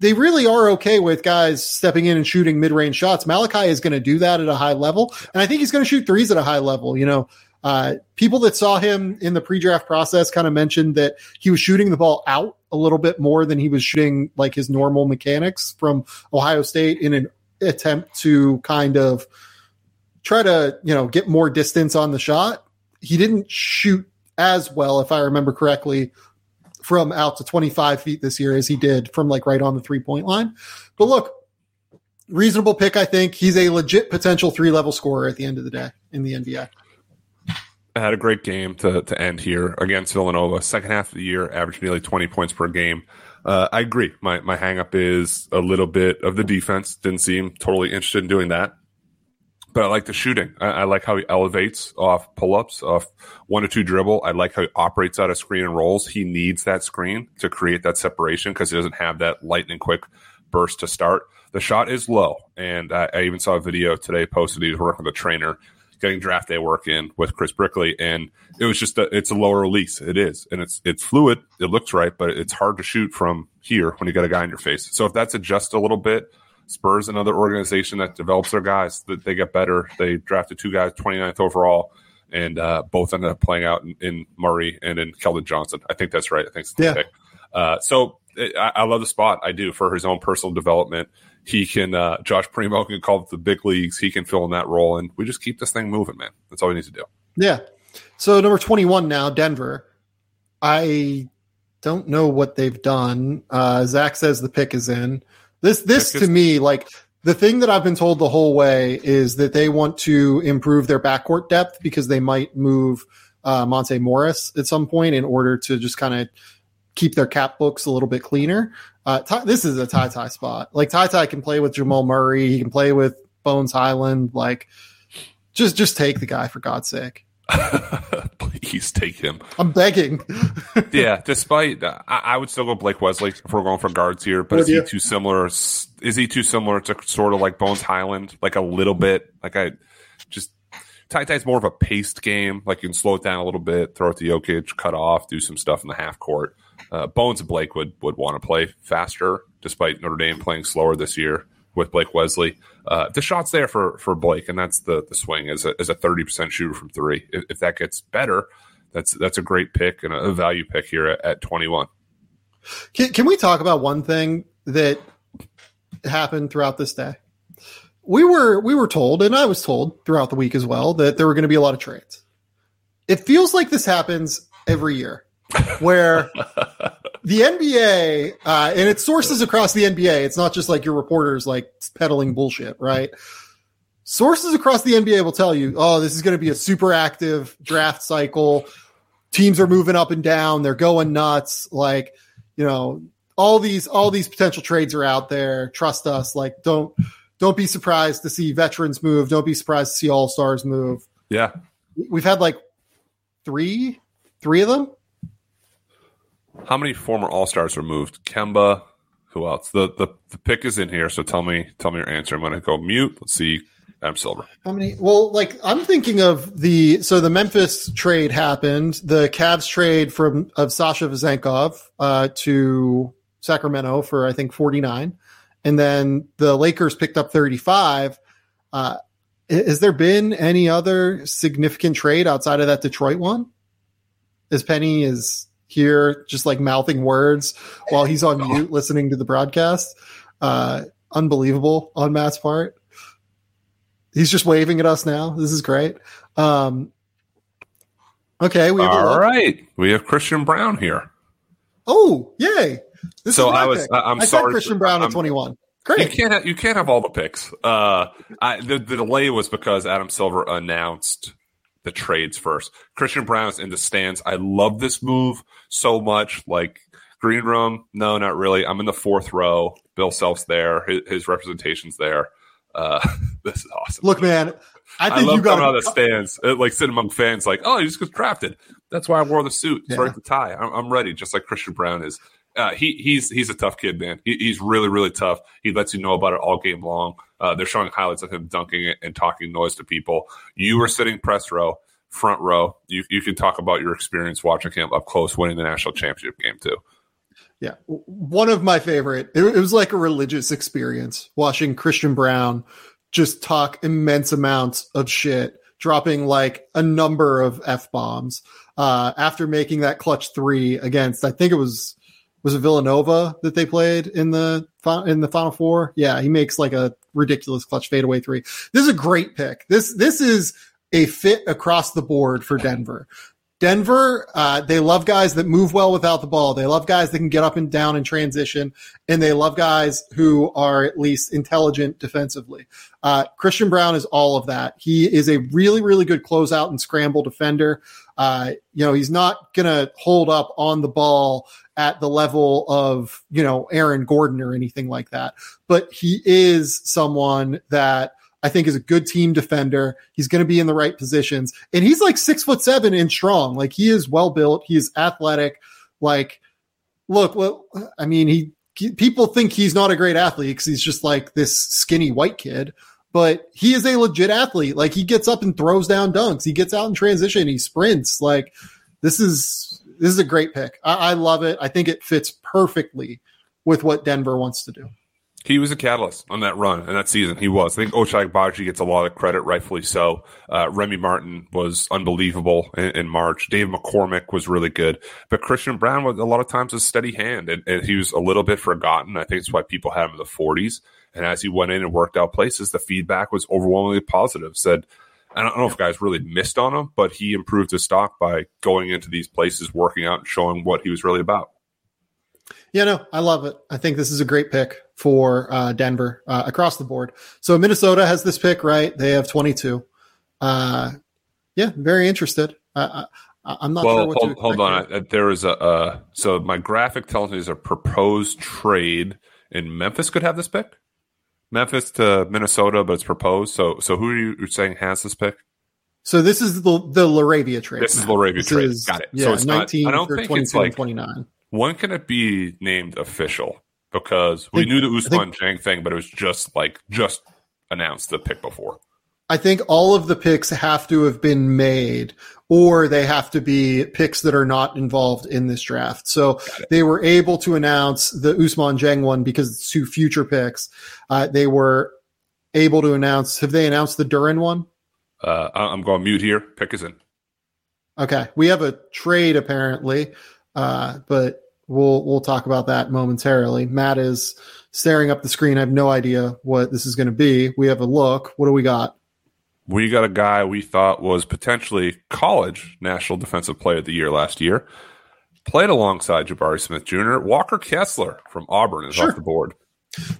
they really are okay with guys stepping in and shooting mid-range shots. Malaki is going to do that at a high level, and I think he's going to shoot threes at a high level. You know, uh, people that saw him in the pre-draft process kind of mentioned that he was shooting the ball out a little bit more than he was shooting like his normal mechanics from Ohio State in an attempt to kind of try to, you know, get more distance on the shot. He didn't shoot as well, if I remember correctly, from out to 25 feet this year as he did from like right on the three point line. But look, reasonable pick. I think he's a legit potential three level scorer at the end of the day in the NBA. I had a great game to, to end here against Villanova. Second half of the year, averaged nearly 20 points per game. Uh, I agree. My my hangup is a little bit of the defense. Didn't seem totally interested in doing that. But I like the shooting. I, I like how he elevates off pull ups, off one or two dribble. I like how he operates out of screen and rolls. He needs that screen to create that separation because he doesn't have that lightning quick burst to start. The shot is low. And I, I even saw a video today posted. He was working with a trainer getting draft day work in with Chris Brickley, and it was just a, it's a lower release. It is, and it's it's fluid. It looks right, but it's hard to shoot from here when you got a guy in your face. So if that's adjust a little bit, Spurs another organization that develops their guys that they get better. They drafted two guys 29th overall, and uh, both ended up playing out in, in, Murray and in Keldon Johnson. I think that's right. I think it's the yeah. pick. Uh, so I, I love the spot. I do for his own personal development he can uh, Josh Primo can call it the big leagues. He can fill in that role, and we just keep this thing moving, man. That's all we need to do. Yeah. So number twenty one now, Denver. I don't know what they've done. Uh, Zach says the pick is in. This this to me like the thing that I've been told the whole way is that they want to improve their backcourt depth because they might move uh, Monte Morris at some point in order to just kind of keep their cap books a little bit cleaner. Uh, Ty, this is a Ty Ty spot. Like Ty Ty can play with Jamal Murray. He can play with Bones Hyland. Like, just just take the guy for God's sake. [laughs] Please take him. I'm begging. [laughs] yeah, despite I, I, would still go Blake Wesley if we're going for guards here. But is he too similar? Is he too similar to sort of like Bones Hyland? Like a little bit. Like I just Ty Ty's more of a paced game. Like you can slow it down a little bit, throw it to Jokic, cut off, do some stuff in the half court. Uh, Bones and Blake would would want to play faster, despite Notre Dame playing slower this year with Blake Wesley. Uh, the shot's there for for Blake, and that's the the swing as a a thirty percent shooter from three. If, if, that gets better, that's that's a great pick and a, value pick here at, at twenty one. Can, can we talk about one thing that happened throughout this day? We were we were told, and I was told throughout the week as well, that there were going to be a lot of trades. It feels like this happens every year where the NBA uh, and it's sources across the NBA. It's not just like your reporters like peddling bullshit, right? Sources across the NBA will tell you, "Oh, this is going to be a super active draft cycle. Teams are moving up and down. They're going nuts. Like, you know, all these all these potential trades are out there. Trust us. Like, don't don't be surprised to see veterans move. Don't be surprised to see all stars move. Yeah, we've had like three three of them how many former All Stars were moved? Kemba. Who else? The, the the pick is in here, so tell me tell me your answer. I'm going to go mute. Let's see. I'm Silver. How many? Well, like I'm thinking of the so the Memphis trade happened. The Cavs trade from of Sasha Vezenkov uh, to Sacramento for I think 49, and then the Lakers picked up 35. Uh, has there been any other significant trade outside of that Detroit one? As Penny is here just like mouthing words while he's on mute [laughs] listening to the broadcast. Uh, unbelievable on Matt's part. He's just waving at us now. This is great. Um, okay, we have all right. We have Christian Braun here. Oh, yay! This so I was. Pick. I'm I sorry. Christian Braun at 21. Great. You can't. Have, you can't have all the picks. Uh, I, the, the delay was because Adam Silver announced the trades first. Christian Braun is in the stands. I love this move so much. Like green room, no, not really. I'm in the fourth row. Bill Self's there. His, his representation's there. Uh, [laughs] this is awesome. Look, man, I think I you got out of the stands, uh, like sitting among fans, like, oh, he just got drafted. That's why I wore the suit. It's yeah. right the tie. I'm, I'm, ready, just like Christian Braun is. Uh, he he's he's a tough kid, man. He, he's really really tough. He lets you know about it all game long. Uh, they're showing highlights of him dunking it and talking noise to people. You were sitting press row front row. You you can talk about your experience watching him up close, winning the national championship game too. Yeah, one of my favorite. It, it was like a religious experience watching Christian Braun just talk immense amounts of shit, dropping like a number of f bombs uh, after making that clutch three against. I think it was was it Villanova that they played in the in the final four. Yeah, he makes like a ridiculous clutch fadeaway three. This is a great pick. This this is a fit across the board for Denver. Denver, uh, they love guys that move well without the ball. They love guys that can get up and down in transition, and they love guys who are at least intelligent defensively. Uh, Christian Braun is all of that. He is a really, really good closeout and scramble defender. Uh, you know, he's not going to hold up on the ball at the level of, you know, Aaron Gordon or anything like that, but he is someone that I think is a good team defender. He's going to be in the right positions and he's like six foot seven and strong. Like he is well built. He is athletic. Like, look, well, I mean, he, people think he's not a great athlete because he's just like this skinny white kid, but he is a legit athlete. Like he gets up and throws down dunks. He gets out in transition. He sprints. Like this is, this is a great pick. I, I love it. I think it fits perfectly with what Denver wants to do. He was a catalyst on that run and that season. He was. I think Ochai Agbaji gets a lot of credit, rightfully so. Uh, Remy Martin was unbelievable in, in, March. Dave McCormack was really good. But Christian Braun was a lot of times a steady hand, and, and he was a little bit forgotten. I think it's why people had him in the 40s. And as he went in and worked out places, the feedback was overwhelmingly positive. Said, I don't know if guys really missed on him, but he improved his stock by going into these places, working out, and showing what he was really about. Yeah, no, I love it. I think this is a great pick for uh, Denver uh, across the board. So Minnesota has this pick, right? They have 22. Uh, yeah, very interested. I, am not well, sure hold, hold on. I, there is a uh, so my graphic tells me there's a proposed trade in Memphis could have this pick. Memphis to Minnesota, but it's proposed. So, so who are you saying has this pick? So this is the the LaRavia trade. This is LaRavia this trade. Is, Got it. Yeah, so it's 19 not, I don't think it's like 29. When can it be named official? Because we think, knew the Ousmane Dieng thing, but it was just like just announced the pick before. I think all of the picks have to have been made, or they have to be picks that are not involved in this draft. So they were able to announce the Ousmane Dieng one because it's two future picks. Uh, they were able to announce. Have they announced the Duren one? Uh, I'm going mute here. Pick is in. Okay, we have a trade apparently. Uh, but we'll we'll talk about that momentarily. Matt is staring up the screen. I have no idea what this is going to be. We have a look. What do we got? We got a guy we thought was potentially college national defensive player of the year last year. Played alongside Jabari Smith Jr. Walker Kessler from Auburn is sure. off the board.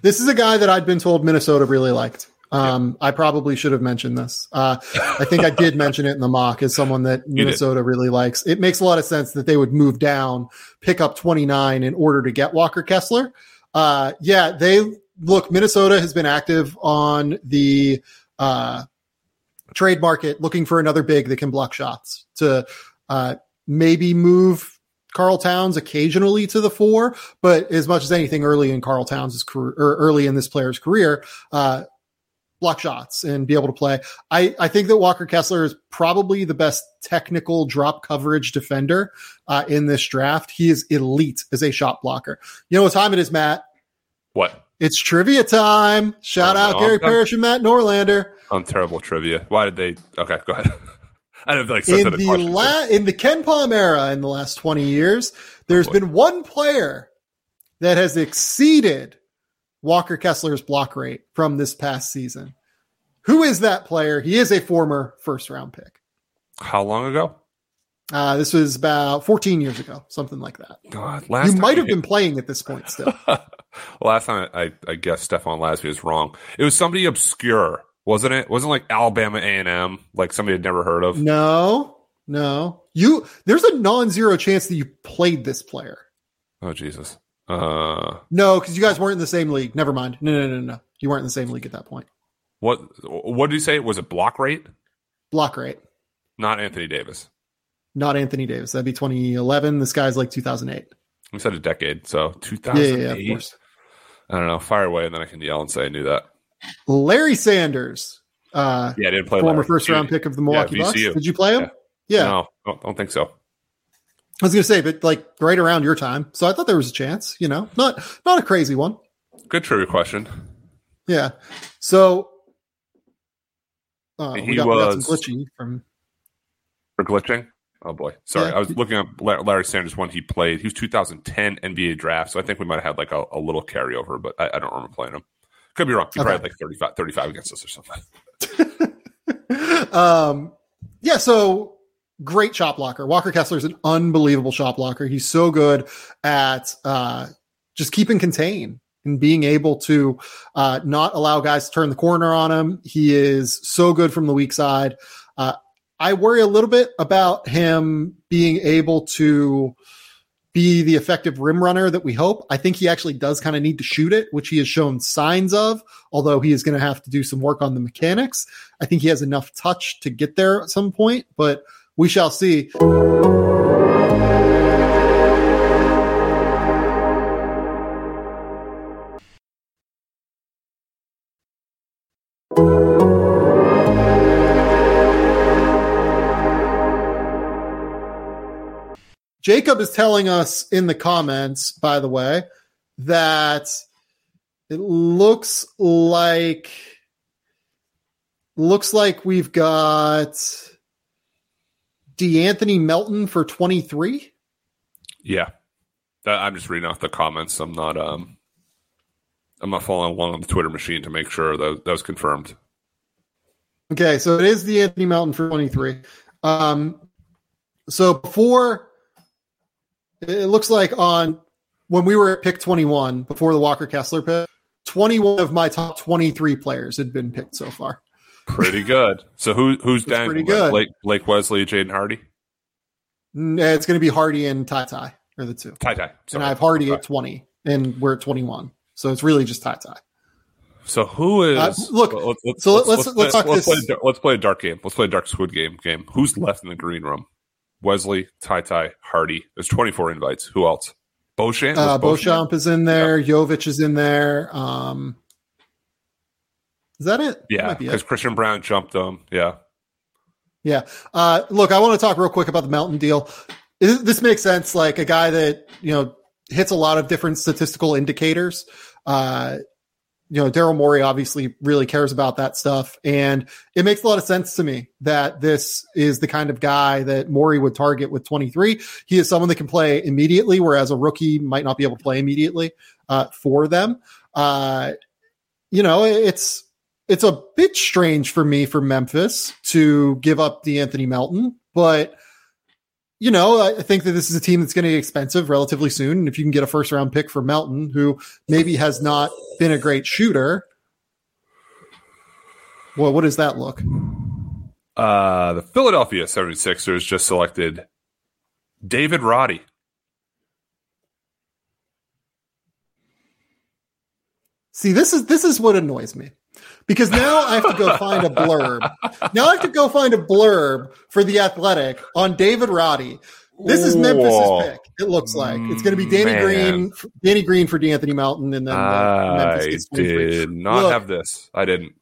This is a guy that I'd been told Minnesota really liked. Um, yeah. I probably should have mentioned this. Uh, I think I did mention it in the mock as someone that Minnesota really likes. It makes a lot of sense that they would move down, pick up 29 in order to get Walker Kessler. Uh, yeah, they look, Minnesota has been active on the, uh, trade market looking for another big that can block shots to, uh, maybe move Karl Towns occasionally to the four, but as much as anything early in Karl Towns' career or early in this player's career, uh, block shots and be able to play. I, I think that Walker Kessler is probably the best technical drop coverage defender uh, in this draft. He is elite as a shot blocker. You know what time it is, Matt? What? It's trivia time. Shout oh, out no, Gary Parrish and Matt Norlander. On terrible trivia. Why did they? Okay, go ahead. [laughs] I don't like in the la- in the KenPom era in the last twenty years, there's oh been one player that has exceeded Walker Kessler's block rate from this past season. Who is that player? He is a former first round pick. How long ago? Uh, this was about 14 years ago, something like that. God, last you might have been playing at this point still. [laughs] last time I, I guess Stefan Lasme is wrong. It was somebody obscure, wasn't it? Wasn't like Alabama A and M, like somebody had never heard of. No, no. You there's a non-zero chance that you played this player. Oh Jesus. Uh, no, because you guys weren't in the same league. Never mind. No, no, no, no. You weren't in the same league at that point. What What did you say? Was it block rate? Block rate. Not Anthony Davis. Not Anthony Davis. That'd be 2011. This guy's like 2008. You said a decade, so 2008. Yeah, yeah, of course. I don't know. Fire away, and then I can yell and say I knew that. Larry Sanders. Uh, yeah, I didn't play. Former Larry. first round pick of the Milwaukee yeah, Bucks. Did you play him? Yeah. yeah. No, don't, don't think so. I was going to say, but like right around your time, so I thought there was a chance. You know, not not a crazy one. Good trivia question. Yeah. So uh, he we got, was we got some glitchy from for glitching. Oh boy, sorry. Yeah. I was looking up Larry Sanders when he played. He was 2010 NBA draft, so I think we might have had like a, a little carryover, but I, I, don't remember playing him. Could be wrong. He okay. probably had like 35, 35 against us or something. [laughs] um, yeah. So great shot blocker. Walker Kessler is an unbelievable shot blocker. He's so good at uh, just keeping contain and being able to uh, not allow guys to turn the corner on him. He is so good from the weak side. Uh, I worry a little bit about him being able to be the effective rim runner that we hope. I think he actually does kind of need to shoot it, which he has shown signs of, although he is going to have to do some work on the mechanics. I think he has enough touch to get there at some point, but we shall see. Jacob is telling us in the comments, by the way, that it looks like looks like we've got De'Anthony Melton for 23. Yeah. I'm just reading off the comments. I'm not um I'm not following along on the Twitter machine to make sure that that was confirmed. Okay, so it is De'Anthony Melton for 23. Um so before it looks like on when we were at pick 21 before the Walker Kessler pick, 21 of my top 23 players had been picked so far. Pretty good. So who who's down? Pretty good. Blake, Blake Wesley, Jaden Hardy. It's going to be Hardy and Ty Ty are the two. Ty Ty. And I have Hardy at 20, and we're at 21. So it's really just Ty Ty. So who is? Uh, look, let's, so let's let's, let's, let's, play, let's, play, let's play a dark game. Let's play a dark squid game. Game. Who's left in the green room? Wesley, Ty Ty, Hardy. There's 24 invites. Who else? Beauchamp. Uh, Beauchamp is in there. Yeah. Jovic is in there. Um, is that it? Yeah, because Christian Braun jumped them. Yeah. Yeah. Uh, look, I want to talk real quick about the Melton deal. This makes sense. Like a guy that, you know, hits a lot of different statistical indicators. Uh, you know, Daryl Morey obviously really cares about that stuff. And it makes a lot of sense to me that this is the kind of guy that Morey would target with 23. He is someone that can play immediately, whereas a rookie might not be able to play immediately uh, for them. Uh, you know, it's it's a bit strange for me for Memphis to give up De'Anthony Melton, but you know, I think that this is a team that's going to be expensive relatively soon. And if you can get a first round pick for Melton, who maybe has not been a great shooter, well, what does that look? Uh, the Philadelphia 76ers just selected David Roddy. See, this is this is what annoys me because now I have to go find a blurb. Now I have to go find a blurb for the Athletic on David Roddy. This is Memphis's pick. It looks like it's going to be Danny Man. Green, Danny Green for De'Anthony Melton, and then uh, Memphis I did not Look, have this. I didn't.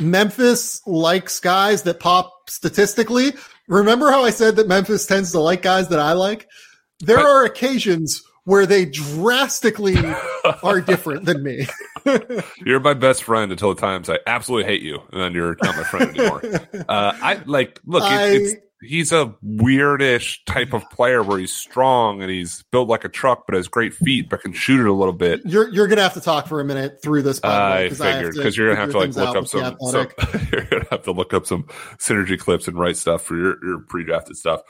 Memphis likes guys that pop statistically. Remember how I said that Memphis tends to like guys that I like? There but, are occasions where they drastically are different than me. [laughs] you're my best friend until the times I absolutely hate you, and then you're not my friend anymore. Uh, I like look. It, I, it's he's a weirdish type of player where he's strong and he's built like a truck, but has great feet, but can shoot it a little bit. You're you're gonna have to talk for a minute through this. I figured because you're gonna have to like look up some. some [laughs] you're gonna have to look up some synergy clips and write stuff for your your pre-drafted stuff.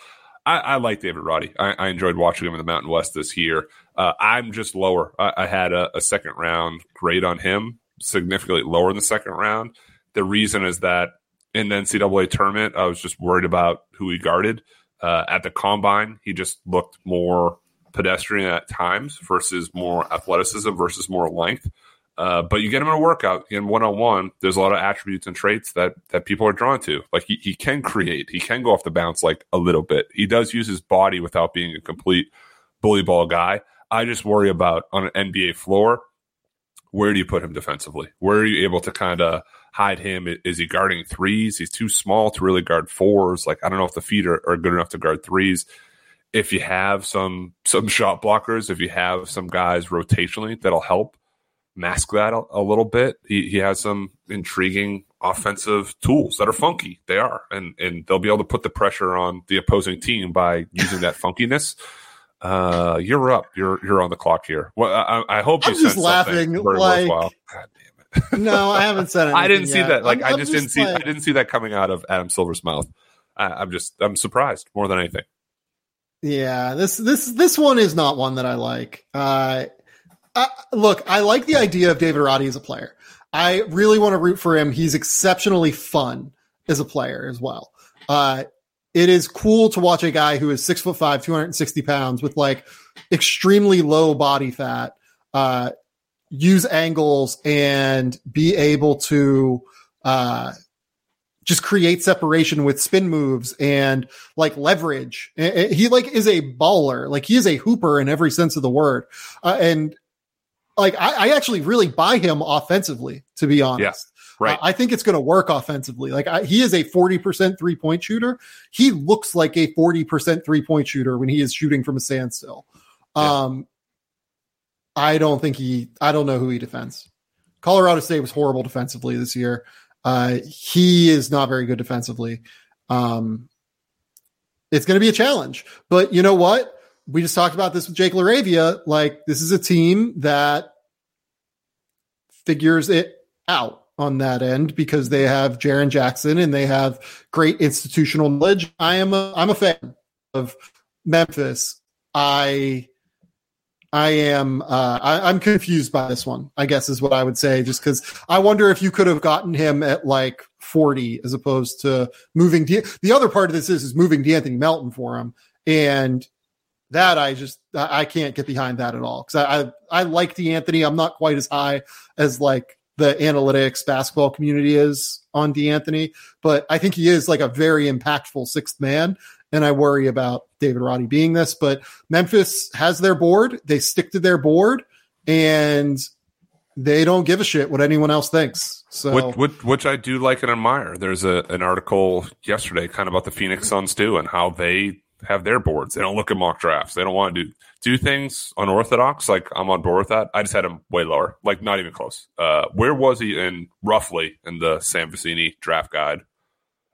I, I like David Roddy. I, I, enjoyed watching him in the Mountain West this year. Uh, I'm just lower. I, I had a, a, second round grade on him, significantly lower in the second round. The reason is that in the NCAA tournament, I was just worried about who he guarded. Uh, at the combine, he just looked more pedestrian at times versus more athleticism versus more length. Uh, but you get him in a workout in one on one. There's a lot of attributes and traits that that people are drawn to. Like he, he can create, he can go off the bounce like a little bit. He does use his body without being a complete bully ball guy. I just worry about on an NBA floor. Where do you put him defensively? Where are you able to kind of hide him? Is he guarding threes? He's too small to really guard fours. Like I don't know if the feet are, are good enough to guard threes. If you have some some shot blockers, if you have some guys rotationally that'll help mask that a, a, little bit. He, he has some intriguing offensive tools that are funky. They are, and and they'll be able to put the pressure on the opposing team by using that funkiness. Uh, you're up. You're you're on the clock here. Well, I, I hope I'm just laughing. Like, God damn it. no, I haven't said it. [laughs] I didn't see yet. that. Like I'm, i just, just didn't like, see. I didn't see that coming out of Adam Silver's mouth. I, am just I'm surprised more than anything. Yeah, this this this one is not one that I like. Uh, Look, I like the idea of David Roddy as a player. I really want to root for him. He's exceptionally fun as a player as well. Uh, it is cool to watch a guy who is six foot five, 260 pounds with like extremely low body fat, uh, use angles and be able to, uh, just create separation with spin moves and like leverage. He like is a baller. Like he is a hooper in every sense of the word. Uh, and like I, I, actually really buy him offensively, to be honest. Yeah. Right. Uh, I think it's going to work offensively. Like I, he is a 40% three point shooter. He looks like a 40% three point shooter when he is shooting from a standstill. Yeah. Um, I don't think he, I don't know who he defends. Colorado State was horrible defensively this year. Uh, he is not very good defensively. Um, it's going to be a challenge, but you know what? We just talked about this with Jake LaRavia. Like this is a team that figures it out on that end because they have Jaren Jackson and they have great institutional knowledge. I am a I'm a fan of Memphis. I I am uh, I, am confused by this one. I guess is what I would say, just because I wonder if you could have gotten him at like 40 as opposed to moving. De- the other part of this is is moving De'Anthony Melton for him, and that I just I can't get behind that at all because I, I I like De'Anthony. I'm not quite as high as like the analytics basketball community is on De'Anthony, but I think he is like a very impactful sixth man. And I worry about David Roddy being this, but Memphis has their board. They stick to their board and they don't give a shit what anyone else thinks. So, which, which, which I do like and admire. There's a, an article yesterday kind of about the Phoenix Suns too and how they have their boards. They don't look at mock drafts. They don't want to do do things unorthodox. Like I'm on board with that. I just had him way lower, like not even close. Uh, where was he in roughly in the Sam Vecenie draft guide?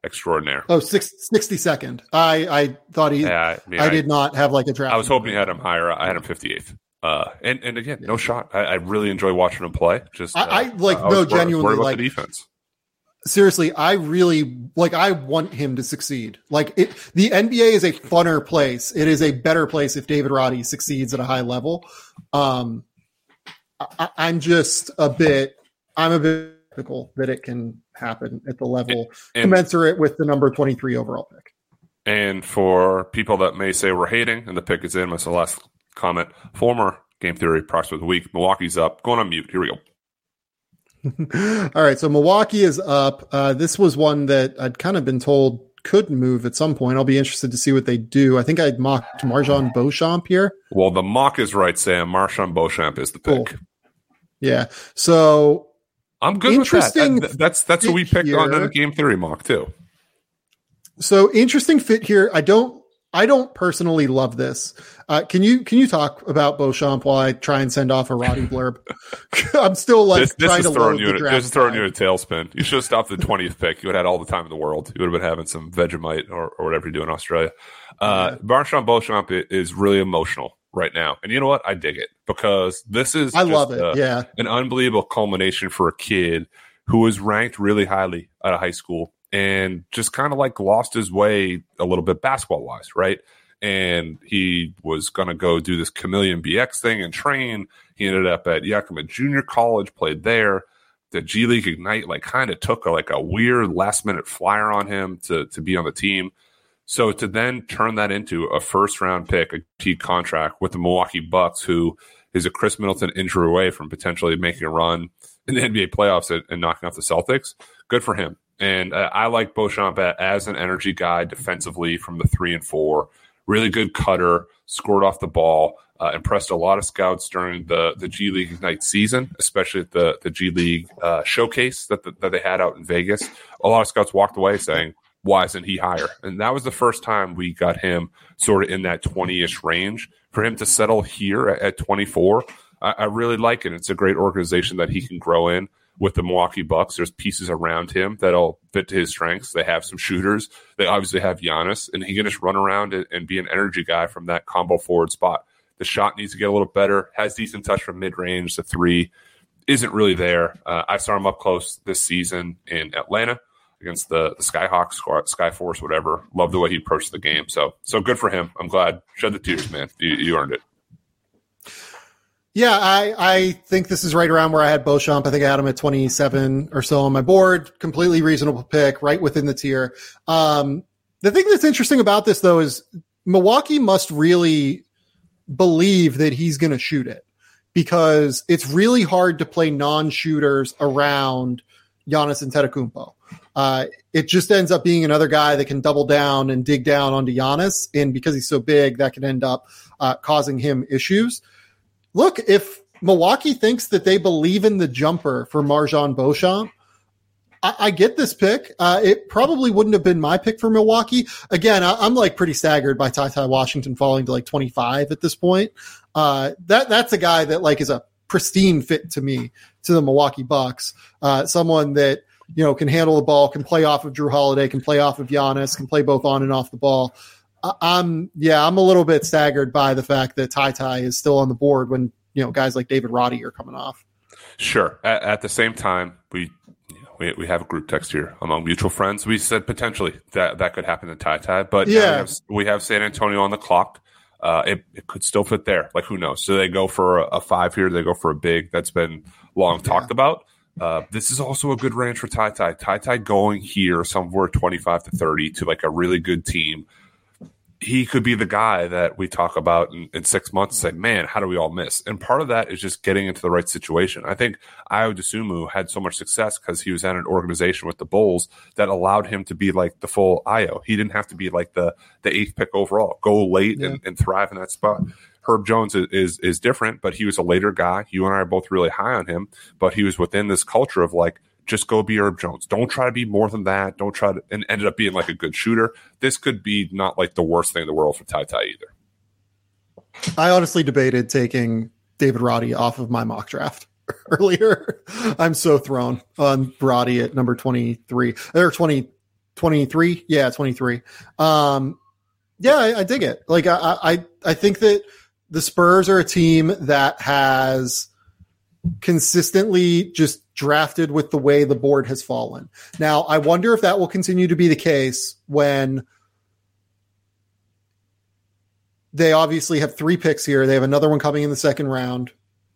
Extraordinaire. Oh, six, 62nd. I I thought he. Yeah, I, mean, I, I, did not have like a draft. I was hoping he had him higher. I had him 58th. Uh, and and again, no shot. I, I really enjoy watching him play. Just I, I uh, like no genuinely like the defense seriously, I really like I want him to succeed. Like it the NBA is a funner place. It is a better place if David Roddy succeeds at a high level. Um I, am just a bit I'm a bit critical that it can happen at the level and, commensurate with the number 23 overall pick. And for people that may say we're hating and the pick is in, my last comment, former game theory prospect of the week, Milwaukee's up, going on mute. Here we go. [laughs] All right, so Milwaukee is up. Uh, this was one that I'd kind of been told could move at some point. I'll be interested to see what they do. I think I'd mocked MarJon Beauchamp here. Well, the mock is right, Sam. MarJon Beauchamp is the pick. Cool. Yeah. So I'm good interesting with that. That's that's what we picked here. on the game theory mock too. So interesting fit here. I don't I don't personally love this. Uh, can you can you talk about Beauchamp while I try and send off a Roddy blurb? [laughs] I'm still like this, this trying is to throwing you. This is throwing you a tailspin. You should have stopped the 20th pick. You would have had all the time in the world. You would have been having some Vegemite or, or whatever you do in Australia. Uh. MarJon Beauchamp is really emotional right now, and you know what? I dig it because this is I love it. A, yeah, an unbelievable culmination for a kid who was ranked really highly out of high school and just kind of like lost his way a little bit basketball wise, right? And he was going to go do this Chameleon BX thing and train. He ended up at Yakima Junior College, played there. The G League Ignite like kind of took a, like a weird last minute flyer on him to to be on the team. So to then turn that into a first round pick, a key contract with the Milwaukee Bucks, who is a Khris Middleton injury away from potentially making a run in the NBA playoffs and, and knocking off the Celtics. Good for him. And uh, I like Beauchamp as an energy guy defensively from the three and four. Really good cutter, scored off the ball, uh, impressed a lot of scouts during the, the G League Ignite season, especially at the, the G League uh, showcase that, the, that they had out in Vegas. A lot of scouts walked away saying, why isn't he higher? And that was the first time we got him sort of in that 20 ish range. For him to settle here at, at 24, I, I really like it. It's a great organization that he can grow in with the Milwaukee Bucks. There's pieces around him that'll fit to his strengths. They have some shooters. They obviously have Giannis, and he can just run around and, and be an energy guy from that combo forward spot. The shot needs to get a little better. Has decent touch from mid range. The three isn't really there. Uh, I saw him up close this season in Atlanta. against the, the Skyhawks, Skyforce, whatever. Love the way he approached the game. So so good for him. I'm glad. Shed the tears, man. You, you earned it. Yeah, I, I think this is right around where I had Beauchamp. I think I had him at 27 or so on my board. Completely reasonable pick, right within the tier. Um, the thing that's interesting about this, though, is Milwaukee must really believe that he's going to shoot it because it's really hard to play non-shooters around Giannis Antetokounmpo. Uh, it just ends up being another guy that can double down and dig down onto Giannis, and because he's so big, that can end up uh, causing him issues look, if Milwaukee thinks that they believe in the jumper for MarJon Beauchamp, I, I get this pick. Uh, it probably wouldn't have been my pick for Milwaukee. Again, I, am like pretty staggered by Ty Ty Washington falling to like 25 at this point. Uh, that that's a guy that like is a pristine fit to me to the Milwaukee Bucks. Uh, someone that you know can handle the ball, can play off of Jrue Holiday, can play off of Giannis, can play both on and off the ball. I'm yeah, I'm a little bit staggered by the fact that Ty Ty is still on the board when you know guys like David Roddy are coming off. Sure. At, at the same time, we, you know, we we have a group text here among mutual friends. We said potentially that that could happen to Ty Ty, but yeah, we have, we have, San Antonio on the clock. Uh, it, it could still fit there. Like who knows? So they go for a, a five here. They go for a big. That's been long yeah. talked about. Uh, this is also a good range for Ty Ty. Ty Ty going here somewhere 25 to 30 to like a really good team he could be the guy that we talk about in, in, six months and say, mm-hmm. man, how do we all miss? And part of that is just getting into the right situation. I think Ayo Dosunmu had so much success because he was at an organization with the Bulls that allowed him to be like the full Ayo. He didn't have to be like the the eighth pick overall. Go late yeah. and, and, thrive in that spot. Herb Jones is, is is different, but he was a later guy. You and I are both really high on him, but he was within this culture of like just go be Herb Jones. Don't try to be more than that. Don't try to, and ended up being like a good shooter. This could be not like the worst thing in the world for Ty Ty either. I honestly debated taking David Roddy off of my mock draft [laughs] earlier. I'm so thrown on Roddy at number 23 or 20, 23. Yeah, 23. Um, yeah, I, I dig it. Like I, I, I think that the Spurs are a team that has consistently just drafted with the way the board has fallen. Now, I wonder if that will continue to be the case when they obviously have three picks here. They have another one coming in the second round.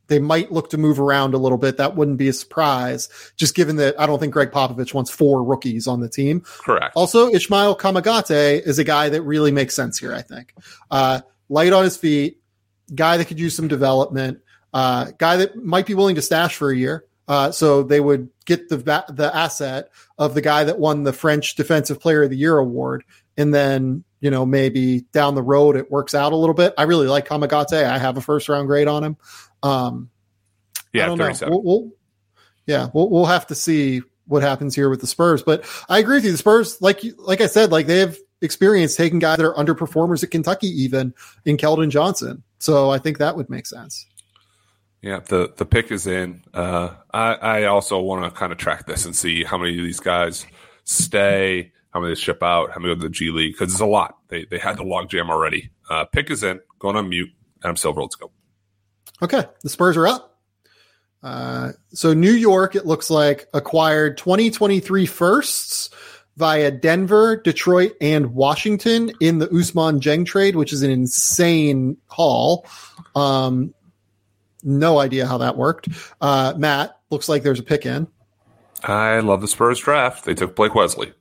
They might look to move around a little bit. That wouldn't be a surprise, just given that I don't think Gregg Popovich wants four rookies on the team. Correct. Also, Ishmael Kamagate is a guy that really makes sense here, I think. Uh, light on his feet, guy that could use some development uh, guy that might be willing to stash for a year. Uh, so they would get the the asset of the guy that won the French Defensive Player of the Year award, and then you know maybe down the road it works out a little bit. I really like Kamagate. I have a first round grade on him. Um, yeah, I don't know. We'll, we'll, yeah, we'll, we'll have to see what happens here with the Spurs. But I agree with you. The Spurs, like like I said, like they have experience taking guys that are underperformers at Kentucky, even in Keldon Johnson. So I think that would make sense. Yeah, the the pick is in. Uh, I I also want to kind of track this and see how many of these guys stay, how many ship out, how many go to the G League because it's a lot. They they had the log jam already. Uh, pick is in. Going on mute. Adam Silver, let's go. Okay, the Spurs are up. Uh, so New York, it looks like acquired 2023 firsts via Denver, Detroit, and Washington in the Ousmane Dieng trade, which is an insane haul. Um, no idea how that worked. Uh, Matt, looks like there's a pick in. I love the Spurs draft. They took Blake Wesley.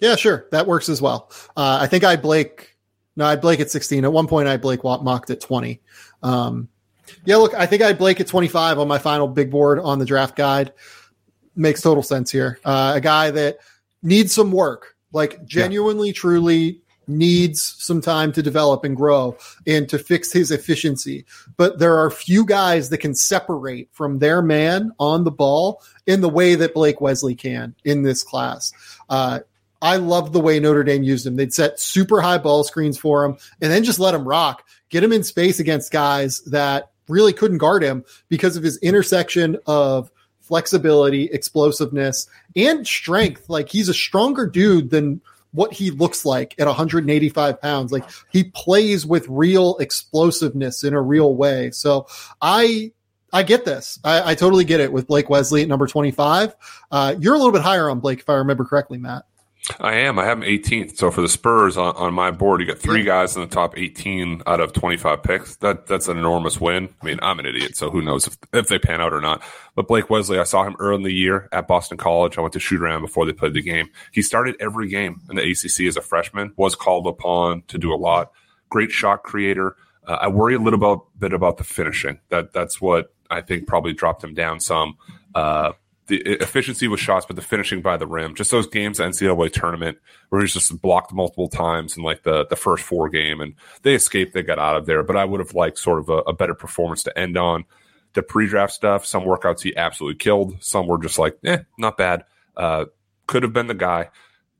Yeah, sure. That works as well. Uh, I think I Blake, no, I Blake at 16. At one point, I Blake mocked at 20. Um, yeah, look, I think I Blake at 25 on my final big board on the draft guide. Makes total sense here. Uh, a guy that needs some work, like genuinely, yeah. truly needs some time to develop and grow and to fix his efficiency. But there are few guys that can separate from their man on the ball in the way that Blake Wesley can in this class. Uh, I love the way Notre Dame used him. They'd set super high ball screens for him and then just let him rock, get him in space against guys that really couldn't guard him because of his intersection of flexibility, explosiveness, and strength. Like he's a stronger dude than what he looks like at 185 pounds. Like he plays with real explosiveness in a real way. So I I get this. I, I, totally get it with Blake Wesley at number 25. Uh, you're a little bit higher on Blake, if I remember correctly, Matt. I am. I have him 18th. So for the Spurs on, on my board, you got three guys in the top 18 out of 25 picks. That that's an enormous win. I mean, I'm an idiot, so who knows if, if they pan out or not. But Blake Wesley, I saw him early in the year at Boston College. I went to shoot around before they played the game. He started every game in the ACC as a freshman. Was called upon to do a lot. Great shot creator. Uh, I worry a little bit about the finishing. That that's what I think probably dropped him down some. Uh, the efficiency with shots, but the finishing by the rim, just those games, the NCAA tournament where he's just blocked multiple times in like the, the first four game and they escaped, they got out of there. But I would have liked sort of a, a better performance to end on. The pre draft stuff, some workouts he absolutely killed. Some were just like, eh, not bad. Uh, could have been the guy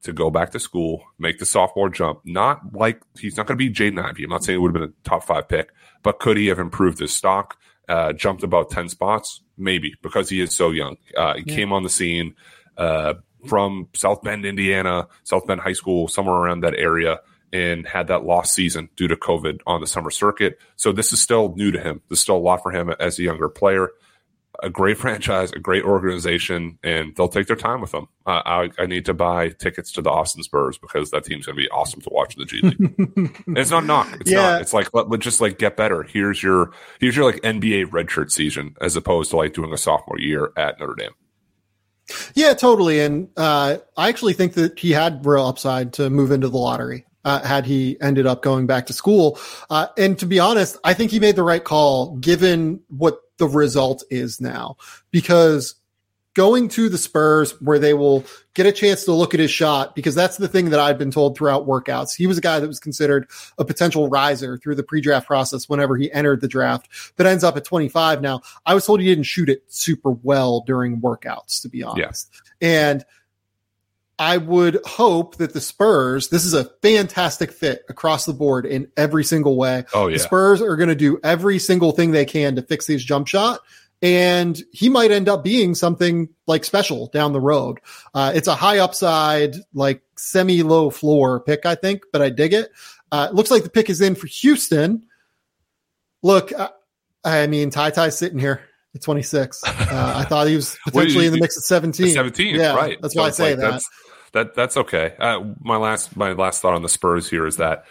to go back to school, make the sophomore jump. Not like he's not going to be Jaden Ivey. I'm not saying it would have been a top five pick, but could he have improved his stock? uh, jumped about 10 spots? Maybe because he is so young. Uh, he yeah. came on the scene uh, from South Bend, Indiana, South Bend High School, somewhere around that area, and had that lost season due to COVID on the summer circuit. So this is still new to him. There's still a lot for him as a younger player a great [laughs] franchise, a great organization, and they'll take their time with them. Uh, I, I, need to buy tickets to the Austin Spurs because that team's going to be awesome to watch in the G League. [laughs] it's not knock. It's yeah. not. It's like let, us just like get better. Here's your here's your like NBA redshirt season as opposed to like doing a sophomore year at Notre Dame. Yeah, totally. And uh, I actually think that he had real upside to move into the lottery. Uh, had he ended up going back to school. Uh, and to be honest, I think he made the right call given what the result is now because going to the Spurs where they will get a chance to look at his shot because that's the thing that I've been told throughout workouts. He was a guy that was considered a potential riser through the pre-draft process whenever he entered the draft, but ends up at 25 now. I was told he didn't shoot it super well during workouts, to be honest. Yeah. And I would hope that the Spurs, this is a fantastic fit across the board in every single way. Oh, yeah. The Spurs are going to do every single thing they can to fix his jump shot. And he might end up being something like special down the road. Uh, it's a high upside, like semi low floor pick, I think, but I dig it. Uh, it looks like the pick is in for Houston. Look, I, I mean, Ty Ty's sitting here at 26. Uh, I thought he was [laughs] potentially in the mix at 17. 17, yeah, right. That's so why I say like, that that that's okay. Uh, my last my last thought on the Spurs here is that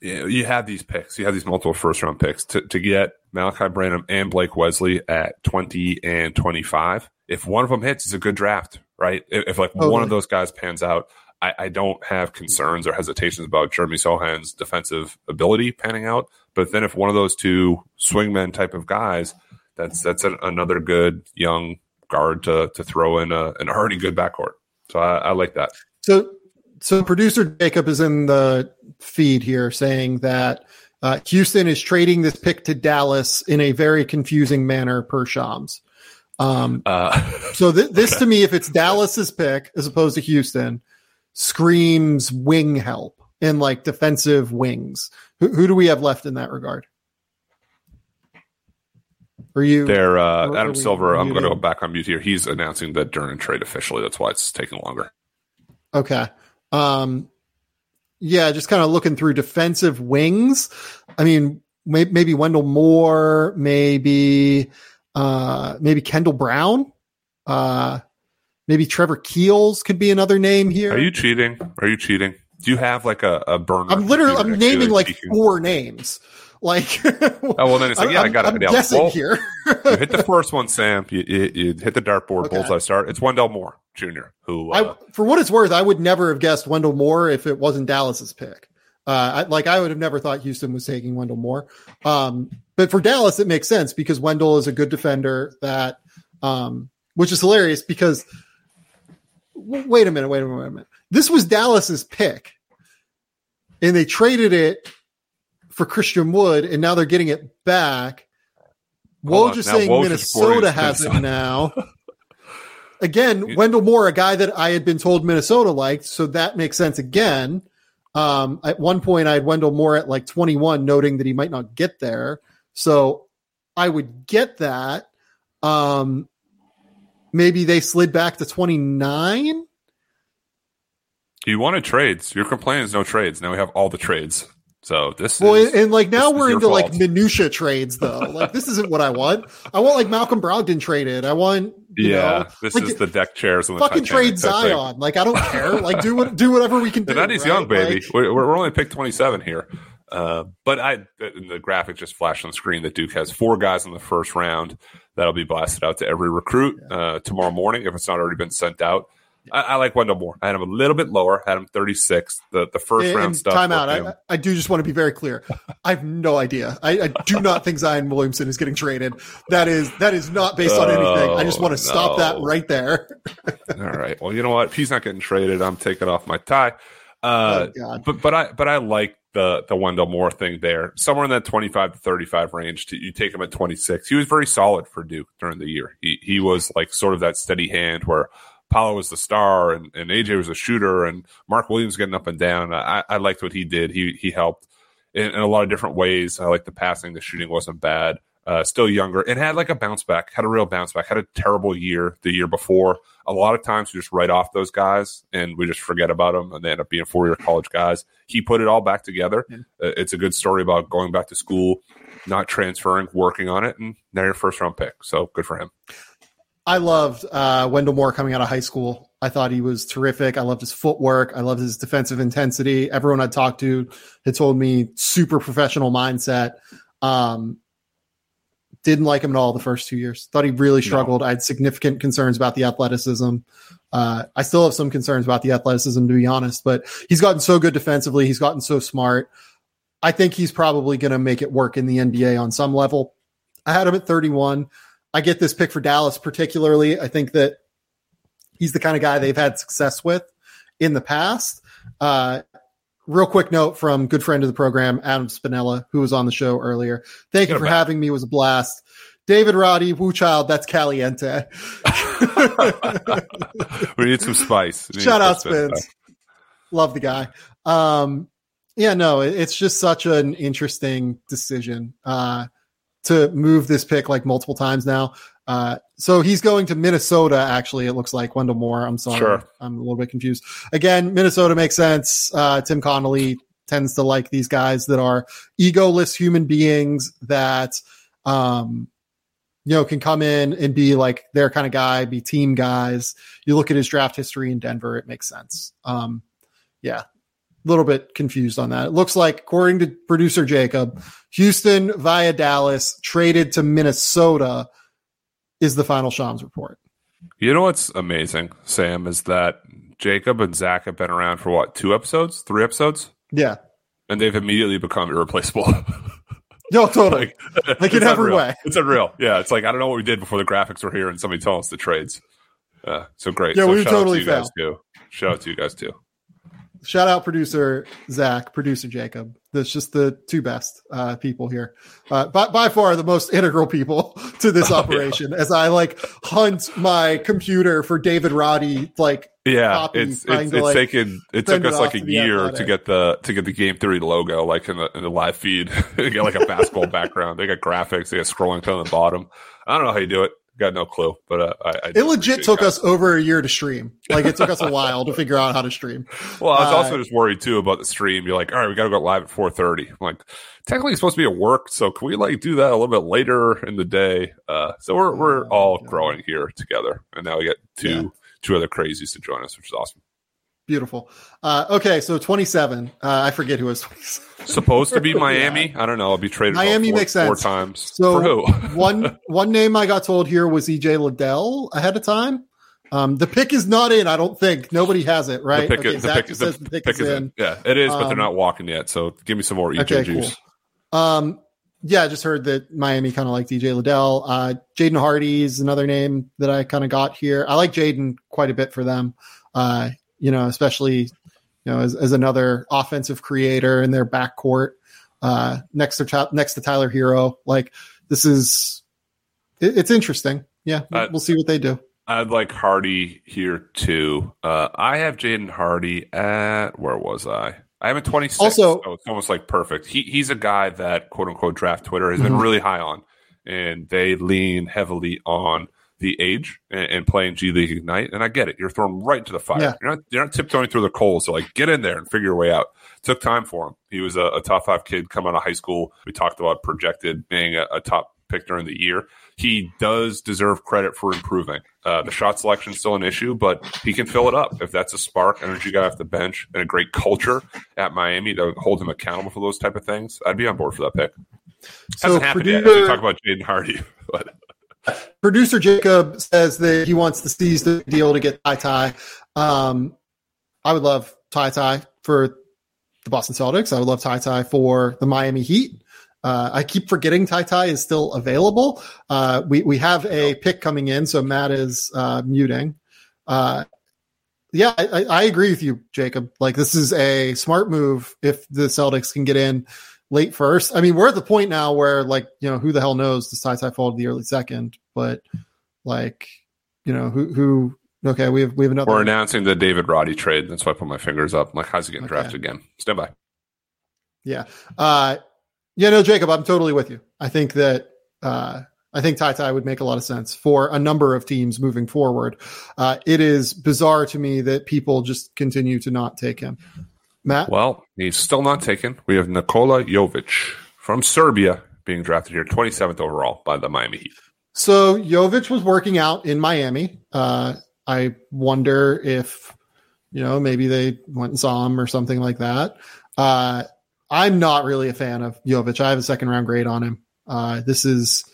you, know, you have these picks, you have these multiple first round picks to to get Malaki Branham and Blake Wesley at twenty and twenty five. If one of them hits, it's a good draft, right? If, if like one of those guys pans out, I, I, don't have concerns or hesitations about Jeremy Sochan's defensive ability panning out. But then if one of those two swingmen type of guys, that's that's an, another good young guard to to throw in a, an already good backcourt. So I, I like that. So, so producer Jacob is in the feed here saying that uh, Houston is trading this pick to Dallas in a very confusing manner per Shams. Um, uh, so th- [laughs] this okay. to me, if it's Dallas's pick as opposed to Houston, screams wing help and like defensive wings. Who, who do we have left in that regard? Are you there? Uh, Adam Silver, I'm going to go back on mute here. He's announcing the Duren trade officially. That's why it's taking longer. Okay. Um, yeah, just kind of looking through defensive wings. I mean, may, maybe Wendell Moore, maybe uh, maybe Kendall Brown, uh, maybe Trevor Keels could be another name here. Are you cheating? Are you cheating? Do you have like a, a burner? I'm literally I'm naming like four names. Like, [laughs] oh well, then it's like, yeah, I'm, I got it. I'm guessing well, here. you hit the first one, Sam. You, you, you hit the dartboard, okay. bullseye start. It's Wendell Moore Jr. Who, uh, I, for what it's worth, I would never have guessed Wendell Moore if it wasn't Dallas's pick. Uh, I, like I would have never thought Houston was taking Wendell Moore. Um, but for Dallas, it makes sense because Wendell is a good defender that, um, which is hilarious because wait a minute, wait a minute, wait a minute. This was Dallas's pick and they traded it for Christian Wood, and now they're getting it back. Woj just saying Woj Minnesota has it now. [laughs] again, Wendell Moore, a guy that I had been told Minnesota liked, so that makes sense again. Um, at one point, I had Wendell Moore at like 21, noting that he might not get there. So I would get that. Um, maybe they slid back to 29. You wanted trades. Your complaint is no trades. Now we have all the trades. So this well, is, and like now we're into fault. like minutia trades though. [laughs] Like this isn't what I want. I want like Malcolm Brogdon traded. I want yeah. know, this like, is the deck chairs and the fucking Titanic trade type thing. Zion. Like I don't care. [laughs] Like do what do whatever we can do. That is right? young, baby. Like, we're, we're only pick 27 here. Uh, but I, the graphic just flashed on the screen that Duke has four guys in the first round that'll be blasted out to every recruit uh, tomorrow morning if it's not already been sent out. I, I like Wendell Moore. I had him a little bit lower. Had him 36. The the first and- round and stuff. Time out. I, I do just want to be very clear. I have no idea. I, I do not think Zion Williamson is getting traded. That is that is not based on anything. I just want to stop that right there. [laughs] All right. Well, you know what? If he's not getting traded, I'm taking off my tie. Uh, Oh, but but I but I like the the Wendell Moore thing there. Somewhere in that 25 to 35 range. To, you take him at 26. He was very solid for Duke during the year. He he was like sort of that steady hand where Paolo was the star and, and AJ was a shooter and Mark Williams getting up and down. I, I liked what he did. He he helped in, in a lot of different ways. I like the passing. The shooting wasn't bad. Uh, still younger and had like a bounce back. Had a real bounce back. Had a terrible year the year before. A lot of times we just write off those guys and we just forget about them and they end up being four year college guys. He put it all back together. Yeah. Uh, it's a good story about going back to school, not transferring, working on it, and now your first round pick. So good for him. I loved uh, Wendell Moore coming out of high school. I thought he was terrific. I loved his footwork. I loved his defensive intensity. Everyone I talked to had told me super professional mindset. Um, didn't like him at all the first two years. Thought he really struggled. I had significant concerns about the athleticism. Uh, I still have some concerns about the athleticism, to be honest, but he's gotten so good defensively. He's gotten so smart. I think he's probably going to make it work in the NBA on some level. I had him at 31. I get this pick for Dallas particularly. I think that he's the kind of guy they've had success with in the past. Uh, real quick note from good friend of the program, Adam Spinella, who was on the show earlier. Thank you for having me. It was a blast. David Roddy, Wu Child, that's Caliente. [laughs] we need some spice. We Shout out. Spins. Love the guy. Um, yeah, no, it's just such an interesting decision uh, to move this pick like multiple times now. Uh, so he's going to Minnesota. Actually, it looks like Wendell Moore. I'm sorry, Sure. I'm a little bit confused. Again, Minnesota makes sense. Uh, Tim Connolly tends to like these guys that are egoless human beings that, um, you know, can come in and be like their kind of guy, be team guys. You look at his draft history in Denver, it makes sense. Um, yeah, little bit confused on that. It looks like, according to producer Jacob, Houston via Dallas traded to Minnesota is the final Shams report. You know what's amazing, Sam, is that Jacob and Zach have been around for what, two episodes, three episodes? Yeah. And they've immediately become irreplaceable. [laughs] No, totally. like, [laughs] Like in every unreal. way. It's unreal. Yeah, it's like I don't know what we did before the graphics were here and somebody told us the trades. Uh, so great. Yeah, so we were shout out to totally you guys too. Shout out to you guys too. Shout out producer Zach, producer Jacob. That's just the two best uh, people here. Uh, by, by far the most integral people [laughs] to this operation as I like hunt my computer for David Roddy like Yeah, it's it's, to, it's like, taken. It took us like a year to get the to get the game theory logo like in the in the live feed. [laughs] they got like a basketball background. They got graphics. They got scrolling down the bottom. I don't know how you do it. Got no clue, but uh, I, I it legit took you us over a year to stream. Like it took us a [laughs] while to figure out how to stream. Well, I was Uh, also just worried too about the stream. You're like, all right, we got to go live at 4:30. I'm like, technically it's supposed to be at work, so can we like do that a little bit later in the day? Uh, so we're we're all growing here together, and now we get two Yeah. two other crazies to join us, which is awesome. Beautiful. Uh, okay, so 27. Uh, I forget who was 27. [laughs] Supposed to be Miami. I don't know. I'll be traded. Miami four, makes sense. four times. So For who? [laughs] one one name I got told here was EJ Liddell ahead of time. Um, the pick is not in. I don't think nobody has it right. The pick, okay, is, the pick, the the pick, pick is, is in. Yeah, it is, but they're Um, not walking yet. So give me some more EJ Okay, juice. cool. Um, yeah, I just heard that Miami kind of liked DJ Liddell. Uh, Jaden Hardy is another name that I kind of got here. I like Jaden quite a bit for them. Uh, you know, especially you know as, as another offensive creator in their backcourt uh, next to next to Tyler Herro. Like this is it, it's interesting. Yeah, we'll, Uh, we'll see what they do. I'd like Hardy here too. Uh, I have Jaden Hardy at where was I? I have him 26. Also- so it's almost like perfect. He he's a guy that quote unquote draft Twitter has been Mhm. really high on, and they lean heavily on the age and, and playing G League Ignite. And I get it. You're thrown right into the fire. Yeah. You're not you're not tiptoeing through the coals. So like get in there and figure your way out. took time for him. He was a, a, top five kid coming out of high school. We talked about projected being a, a top pick during the year. He does deserve credit for improving. Uh, the shot selection is still an issue, but he can fill it up if that's a spark, energy guy off the bench, and a great culture at Miami to hold him accountable for those type of things. I'd be on board for that pick. So Hasn't happened yet. we talk about Jaden Hardy, [laughs] but Producer Jacob says that he wants to seize the deal to get Ty Ty. Um, I would love Ty Ty for the Boston Celtics. I would love Ty Ty for the Miami Heat. Uh, I keep forgetting Ty Ty is still available. Uh, we we have a pick coming in, so Matt is uh, muting. Uh, yeah, I, I, agree with you, Jacob. Like this is a smart move if the Celtics can get in late first. I mean, we're at the point now where like, you know, who the hell knows does Ty Ty fall to the early second, but like, you know, who who okay, we have we have another We're announcing the David Roddy trade. That's why I put my fingers up. I'm like, how's he getting okay. drafted again? Stand by. Yeah. Uh yeah, no, Jacob, I'm totally with you. I think that uh I think Ty Ty would make a lot of sense for a number of teams moving forward. Uh, it is bizarre to me that people just continue to not take him. Matt? Well, he's still not taken. We have Nikola Jovic from Serbia being drafted here, 27th overall by the Miami Heat. So Jovic was working out in Miami. Uh, I wonder if, you know, maybe they went and saw him or something like that. Uh, I'm not really a fan of Jovic. I have a second round grade on him. Uh, this is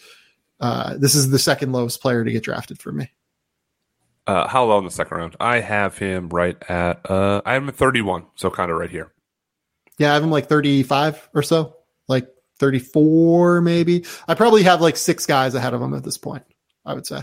uh, this is the second lowest player to get drafted for me. Uh, how low in the second round? I have him right at uh, I have him at 31, so kind of right here. Yeah, I have him like 35 or so, like 34 maybe. I probably have like six guys ahead of him at this point. I would say.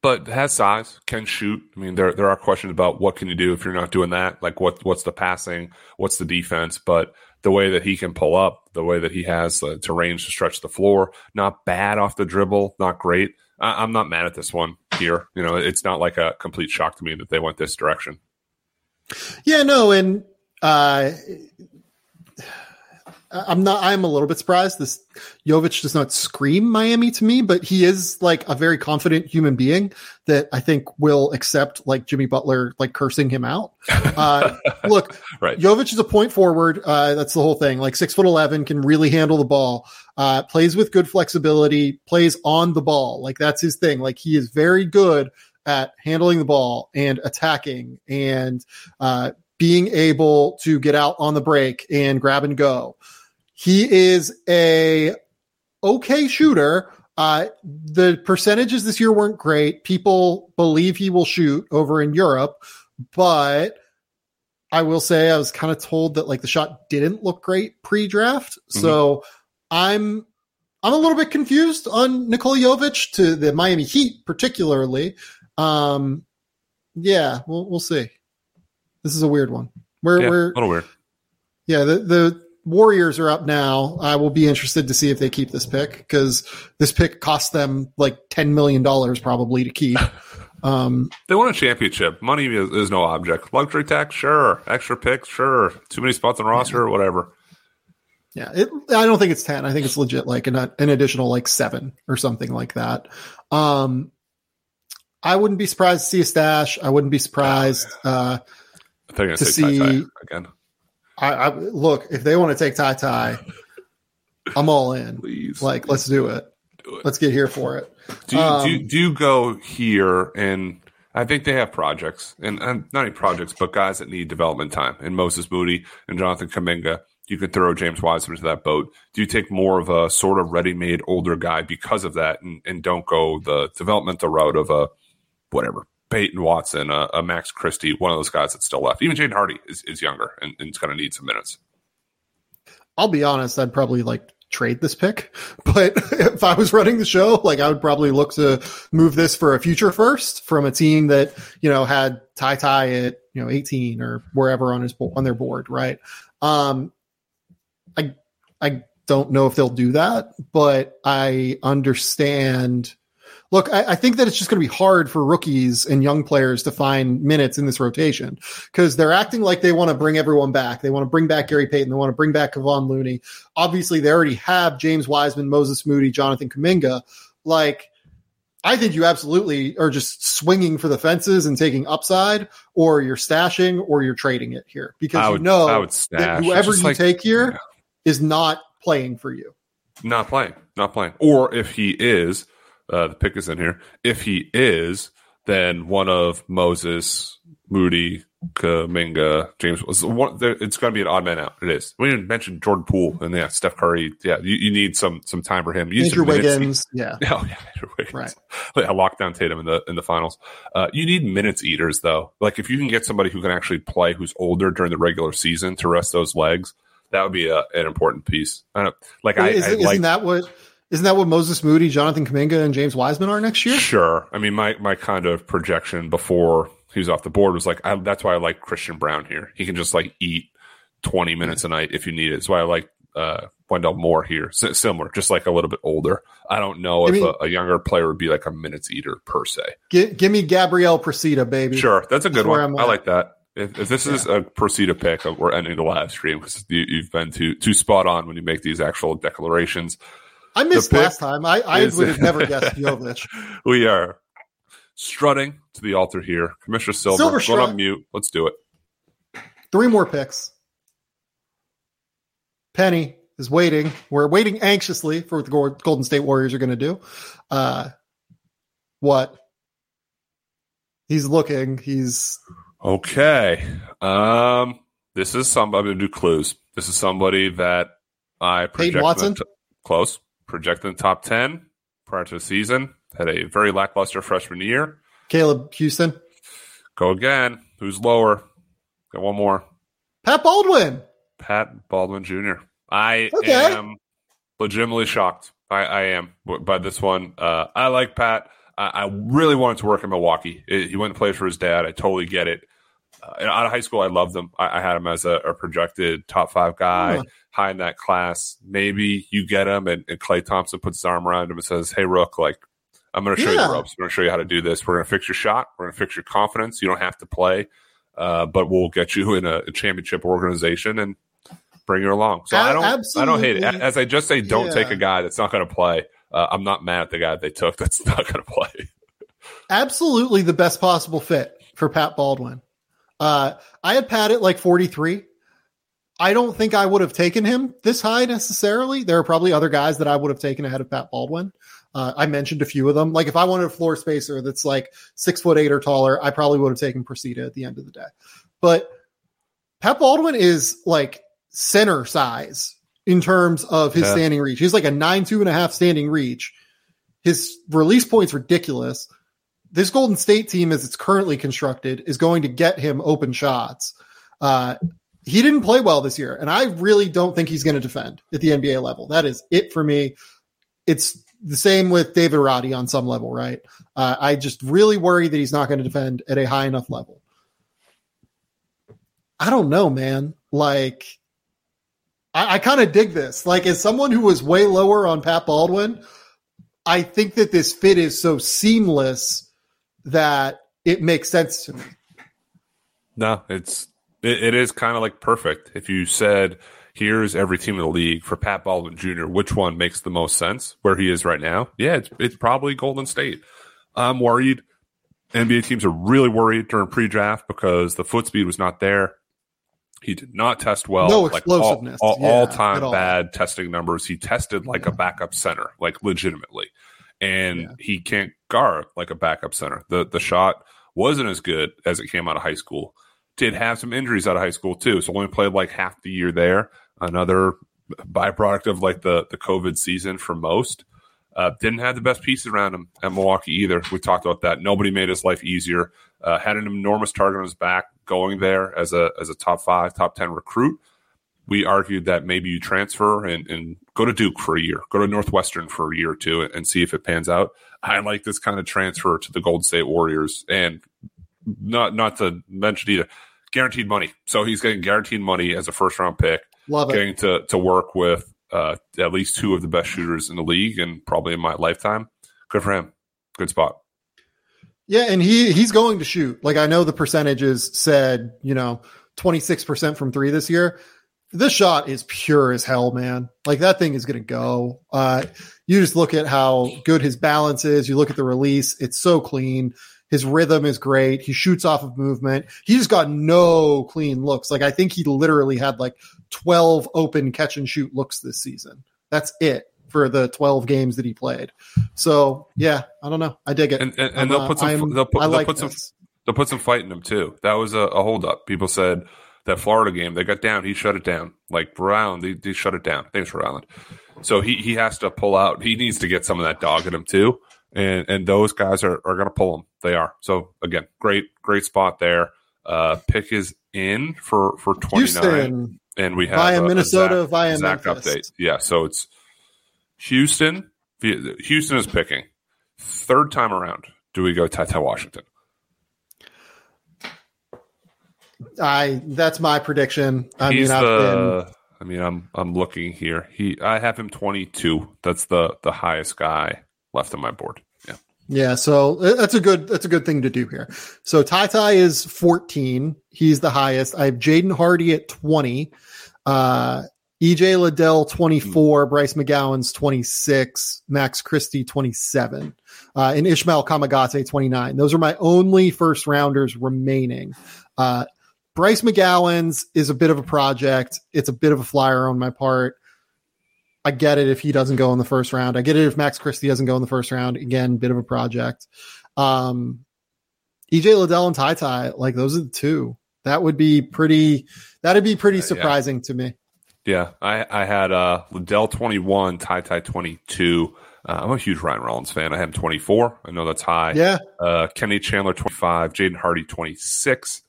But has size, can shoot. I mean, there there are questions about what can you do if you're not doing that. Like what what's the passing, what's the defense, but the way that he can pull up, the way that he has uh, to range to stretch the floor, not bad off the dribble, not great. I, I'm not mad at this one here. You know, it's not like a complete shock to me that they went this direction. Yeah, no, and uh, I'm not. I'm a little bit surprised. This Jovic does not scream Miami to me, but he is like a very confident human being that I think will accept like Jimmy Butler like cursing him out. [laughs] Uh, look, right. Jovic is a point forward. Uh, that's the whole thing. Like six foot eleven, can really handle the ball. Uh, plays with good flexibility. Plays on the ball. Like that's his thing. Like he is very good at handling the ball and attacking and uh, being able to get out on the break and grab and go. He is a okay shooter. Uh, the percentages this year weren't great. People believe he will shoot over in Europe, but I will say I was kind of told that like the shot didn't look great pre-draft. Mm-hmm. So I'm I'm a little bit confused on Nikola Jovic to the Miami Heat particularly. Um, yeah, we'll we'll see. This is a weird one. We're yeah, we're a little weird. Yeah, the the Warriors are up now. I will be interested to see if they keep this pick because this pick cost them like ten million dollars probably to keep. [laughs] Um, they won a championship. Money is, is, no object. Luxury tax, sure. Extra picks, sure. Too many spots on roster, yeah. whatever. Yeah, it, I don't think it's ten. I think it's legit like an, an additional like seven or something like that. Um, I wouldn't be surprised to see a stash. I wouldn't be surprised uh, to see again. I, I look if they want to take Ty Ty, [laughs] I'm all in. Please, like let's do it. do it. Let's get here for it. Do you, um, do, you, do you go here and I think they have projects and, and not any projects, but guys that need development time. And Moses Moody and Jonathan Kuminga, you could throw James Wiseman into that boat. Do you take more of a sort of ready-made older guy because of that, and, and don't go the developmental route of a whatever Peyton Watson, a, a, Max Christie, one of those guys that's still left. Even Jaden Hardy is, is younger and, and is going to need some minutes. I'll be honest, I'd probably like trade this pick, [laughs] but if I was running the show, like I would probably look to move this for a future first from a team that, you know, had Ty Ty at, you know, 18 or wherever on his, on their board. Right. Um, I, don't know if they'll do that, but I understand look, I, I think that it's just going to be hard for rookies and young players to find minutes in this rotation because they're acting like they want to bring everyone back. They want to bring back Gary Payton. They want to bring back Kevon Looney. Obviously, they already have James Wiseman, Moses Moody, Jonathan Kuminga. Like, I think you absolutely are just swinging for the fences and taking upside, or you're stashing, or you're trading it here because would, you know whoever you like- take here. Is not playing for you. Not playing, not playing. Or if he is, uh, the pick is in here. If he is, then one of Moses, Moody, Kuminga, James. one- It's going to be an odd man out. It is. We didn't mention Jordan Poole and yeah, Steph Curry. Yeah, you, you need some some time for him. You Andrew. Wiggins, [laughs] yeah, Oh yeah, Andrew Wiggins. Right. [laughs] Yeah, lockdown Tatum in the in the finals. Uh, you need minutes eaters though. Like if you can get somebody who can actually play, who's older during the regular season to rest those legs, that would be a, an important piece. I don't like. I, Is, I like that what? Isn't that what Moses Moody, Jonathan Kuminga, and James Wiseman are next year? Sure. I mean, my my kind of projection before he was off the board was like, I, that's why I like Christian Braun here. He can just like eat twenty minutes a night if you need it. That's why I like uh, Wendell Moore here. S- similar, just like a little bit older. I don't know I if mean- a, a younger player would be like a minutes eater per se. Gi- give me Gabriele Procida, baby. Sure, that's a good where one. I like that. If, if this is a Procida pick, uh, we're ending the live stream because you, you've been too too spot on when you make these actual declarations. I missed last time. I, I is- would have never [laughs] guessed Jovic. We are strutting to the altar here. Commissioner Silver, Silver going on mute. Let's do it. Three more picks. Penny is waiting. We're waiting anxiously for what the Golden State Warriors are going to do. Uh, what? He's looking. He's Okay. Um, this is somebody. To do clues. This is somebody that I project in the Watson? close projected in the top ten prior to the season. Had a very lackluster freshman year. Caleb Houston. Go again. Who's lower? Got one more. Pat Baldwin. Pat Baldwin Jr. I Okay. am legitimately shocked. I, I am by this one. Uh, I like Pat. I, I really wanted to work in Milwaukee. It- he went and played for his dad. I totally get it. Uh, out of high school, I loved him. I, I had him as a, a projected top five guy, high in that class. Maybe you get him, and, and Klay Thompson puts his arm around him and says, "Hey, Rook, like I'm going to show you the ropes. I'm going to show you how to do this. We're going to fix your shot. We're going to fix your confidence. You don't have to play, uh, but we'll get you in a, a championship organization and bring you along. So I don't, I don't hate it. As I just say, don't Yeah. take a guy that's not going to play. Uh, I'm not mad at the guy they took [laughs] that's not going to play. absolutely the best possible fit for Pat Baldwin. Uh, I had Pat at like 43. I don't think I would have taken him this high necessarily. There are probably other guys that I would have taken ahead of Pat Baldwin. Uh, I mentioned a few of them. Like if I wanted a floor spacer that's like six foot eight or taller, I probably would have taken Procida at the end of the day. But Pat Baldwin is like center size in terms of his Yeah. standing reach. He's like a nine, two and a half standing reach. His release point's ridiculous. This Golden State team, as it's currently constructed, is going to get him open shots. Uh, he didn't play well this year, and I really don't think he's going to defend at the NBA level. That is it for me. It's the same with David Roddy on some level, right? Uh, I just really worry that he's not going to defend at a high enough level. I don't know, man. Like, I, I kind of dig this. Like, as someone who was way lower on Pat Baldwin, I think that this fit is so seamless that it makes sense to me. No, it's it, it is kind of like perfect. If you said, "Here's every team in the league for Pat Baldwin Jr., which one makes the most sense where he is right now?" Yeah, it's it's probably Golden State. I'm worried. NBA teams are really worried during pre-draft because the foot speed was not there. He did not test well. No Like, explosiveness, all, all, yeah, all-time all. bad testing numbers. He tested like a backup center, like legitimately, and Yeah. he can't guard like a backup center. The the shot wasn't as good as it came out of high school. Did have some injuries out of high school too, so only played like half the year there. Another byproduct of like the the COVID season for most. Uh, didn't have the best pieces around him at Milwaukee either. We talked about that. Nobody made his life easier. Uh, had an enormous target on his back going there as a as a top five, top ten recruit. We argued that maybe you transfer and, and go to Duke for a year, go to Northwestern for a year or two, and, and see if it pans out. I like this kind of transfer to the Golden State Warriors, and not not to mention either guaranteed money. So he's getting guaranteed money as a first round pick Love it. getting to to work with uh, at least two of the best shooters in the league and probably in my lifetime. Good for him. Good spot. Yeah, and he he's going to shoot. Like I know the percentages said, you know, 26% from 3 this year. this shot is pure as hell, man. Like that thing is going to go. Uh, you just look at how good his balance is. You look at the release; it's so clean. His rhythm is great. He shoots off of movement. He just got no clean looks. Like I think he literally had like 12 open catch and shoot looks this season. That's it for the 12 games that he played. So yeah, I don't know. I dig it. And, and, and they'll put some, they'll put, they'll like put some, they'll put some fight in him too. That was a, a hold up. People said that Florida game, they got down. He shut it down. Like Brown, they, they shut it down. Thanks for Island. So he, he has to pull out. He needs to get some of that dog in him too. And, and those guys are, are going to pull him. They are. So again, great, great spot there. Uh, pick is in for, for 29. Houston, and we have via a, Minnesota, a Zach, via Zach Memphis. update. Yeah. So it's Houston. Houston is picking. Third time around, do we go Ty Washington? I that's my prediction. I He's mean, the. Been, I mean, I'm I'm looking here. He I have him 22. That's the the highest guy left on my board. Yeah. Yeah, so uh, that's a good that's a good thing to do here. So Ty Ty is 14. He's the highest. I have Jaden Hardy at 20. Uh EJ Liddell 24, mm. Bryce McGowens 26, Max Christie 27, uh, and Ismael Kamagate 29. Those are my only first rounders remaining. Uh, Bryce McGowens is a bit of a project. It's a bit of a flyer on my part. I get it if he doesn't go in the first round. I get it if Max Christie doesn't go in the first round. Again, bit of a project. Um, EJ Liddell and Ty Ty, like those are the two. That would be pretty. That'd be pretty surprising uh, yeah. to me. Yeah, I, I had uh, Liddell twenty one, Ty Ty twenty two. Uh, I'm a huge Ryan Rollins fan. I have him 24. I know that's high. Yeah. Uh, Kenny Chandler 25, Jaden Hardy 26,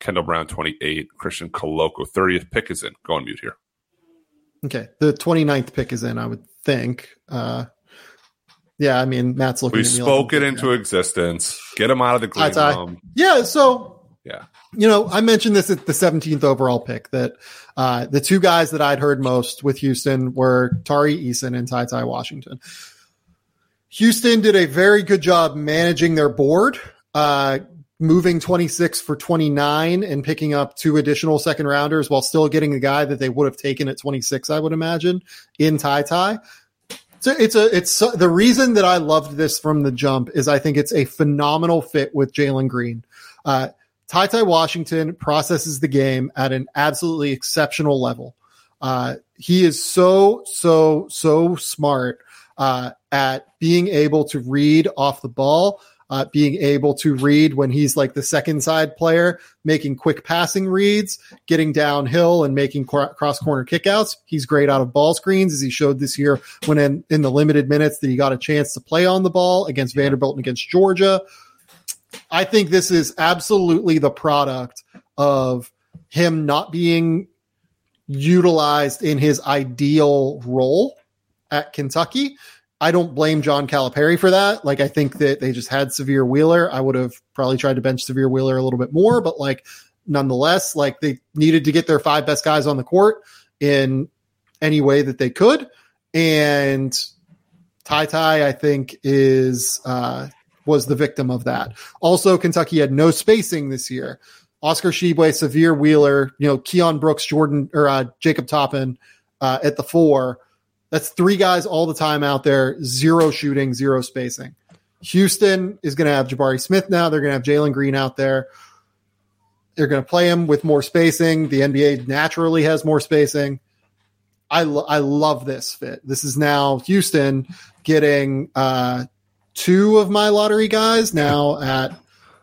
Kendall Brown 28, Christian Koloko 30th pick is in. Go on mute here. Okay. The 29th pick is in, I would think. Uh, yeah, I mean, Matt's looking We spoke it into existence. Get him out of the green room. Yeah, so yeah. You know, I mentioned this at the 17th overall pick that uh, the two guys that I'd heard most with Houston were Tari Eason and Ty Ty Washington. Houston did a very good job managing their board. Uh, moving 26 for 29 and picking up two additional second rounders while still getting the guy that they would have taken at 26, I would imagine, in Ty Ty. So it's a it's the reason that I loved this from the jump is I think it's a phenomenal fit with Jalen Green. Uh, Ty Ty Washington processes the game at an absolutely exceptional level. Uh, he is so so so smart uh, at being able to read off the ball uh, being able to read when he's like the second side player, making quick passing reads, getting downhill and making cross corner kickouts. He's great out of ball screens, as he showed this year when in, in the limited minutes that he got a chance to play on the ball against Vanderbilt and against Georgia. I think this is absolutely the product of him not being utilized in his ideal role at Kentucky I don't blame John Calipari for that. Like, I think that they just had Sahvir Wheeler. I would have probably tried to bench Sahvir Wheeler a little bit more, but like, nonetheless, like they needed to get their five best guys on the court in any way that they could. And Ty Ty, I think, is uh, was the victim of that. Also, Kentucky had no spacing this year. Oscar Tshiebwe, Sahvir Wheeler, you know, Keion Brooks, Jordan or uh, Jacob Toppin uh, at the four that's three guys all the time out there, zero shooting, zero spacing. Houston is going to have Jabari Smith now. They're going to have Jalen Green out there. They're going to play him with more spacing. The NBA naturally has more spacing. I, lo- I love this fit. This is now Houston getting uh, two of my lottery guys now at,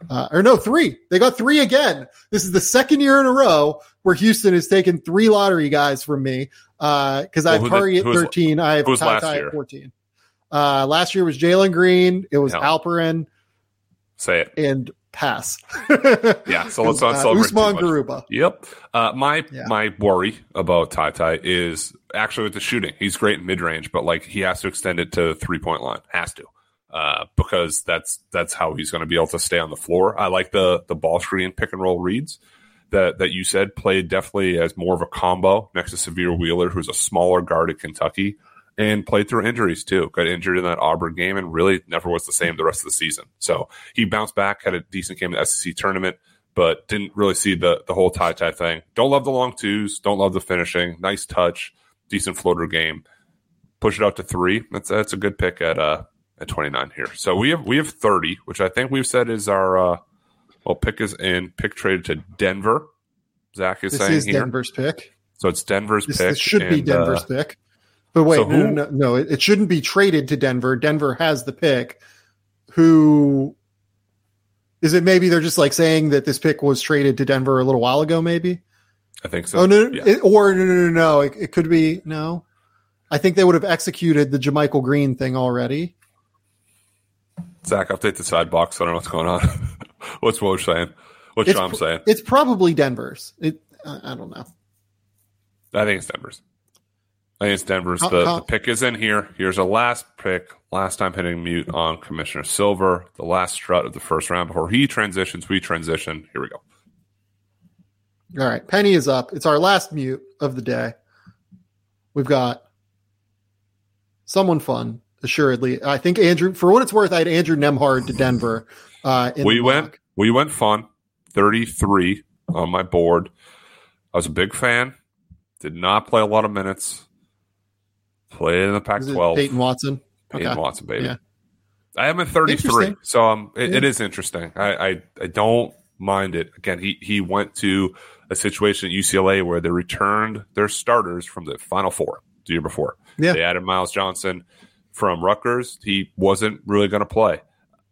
uh, or no, three. They got three again. This is the second year in a row where Houston has taken three lottery guys from me because uh, I have Curry at 13. I have Ty Ty at 14. Uh, last year was Jalen Green. It was Alperen. Say it. And pass. [laughs] yeah. So let's not uh, celebrate. Usman Garuba. Yep. Uh, my yeah. my worry about Ty Ty is actually with the shooting. He's great in mid range, but like he has to extend it to three point line. Has to. Uh, because that's that's how he's going to be able to stay on the floor. I like the the ball screen pick and roll reads that that you said played definitely as more of a combo next to Sahvir Wheeler, who's a smaller guard at Kentucky, and played through injuries too. Got injured in that Auburn game and really never was the same the rest of the season. So he bounced back, had a decent game in the SEC tournament, but didn't really see the the whole tie tie thing. Don't love the long twos. Don't love the finishing. Nice touch, decent floater game. Push it out to three. That's that's a good pick at uh at 29 here. So we have we have 30, which I think we've said is our uh well pick is in pick traded to Denver. Zach is this saying is here. Denver's pick. So it's Denver's This, pick. this should be Denver's uh, pick. But wait, so no, no, who- no, no, it, it shouldn't be traded to Denver. Denver has the pick. Who is it? Maybe they're just like saying that this pick was traded to Denver a little while ago. Maybe. I think so. oh no, no, Yeah. it- or no, no, no, no. It, it could be no. I think they would have executed the JaMychal Green thing already. Zach, update the side box. I don't know what's going on. [laughs] what's Woj saying? What's It's Sean pr- saying? It's probably Denver's. It. I, I don't know. I think it's Denver's. I think it's Denver's. How- the, how- the pick is in here. Here's a last pick. Last time hitting mute on Commissioner Silver. The last strut of the first round before he transitions. We transition. Here we go. All right, Penny is up. It's our last mute of the day. We've got someone fun, assuredly. I think Andrew, for what it's worth, I had Andrew Nembhard to Denver. Uh, in we went. We went fun. Thirty three on my board. I was a big fan. Did not play a lot of minutes. Played in the Pac twelve. Peyton Watson. Peyton Okay. Watson, baby. Yeah. I am at 33, so um, it, it Yeah. is interesting. I, I I don't mind it. Again, he he went to a situation at UCLA where they returned their starters from the Final Four the year before. Yeah. They added Myles Johnson from Rutgers. He wasn't really going to play.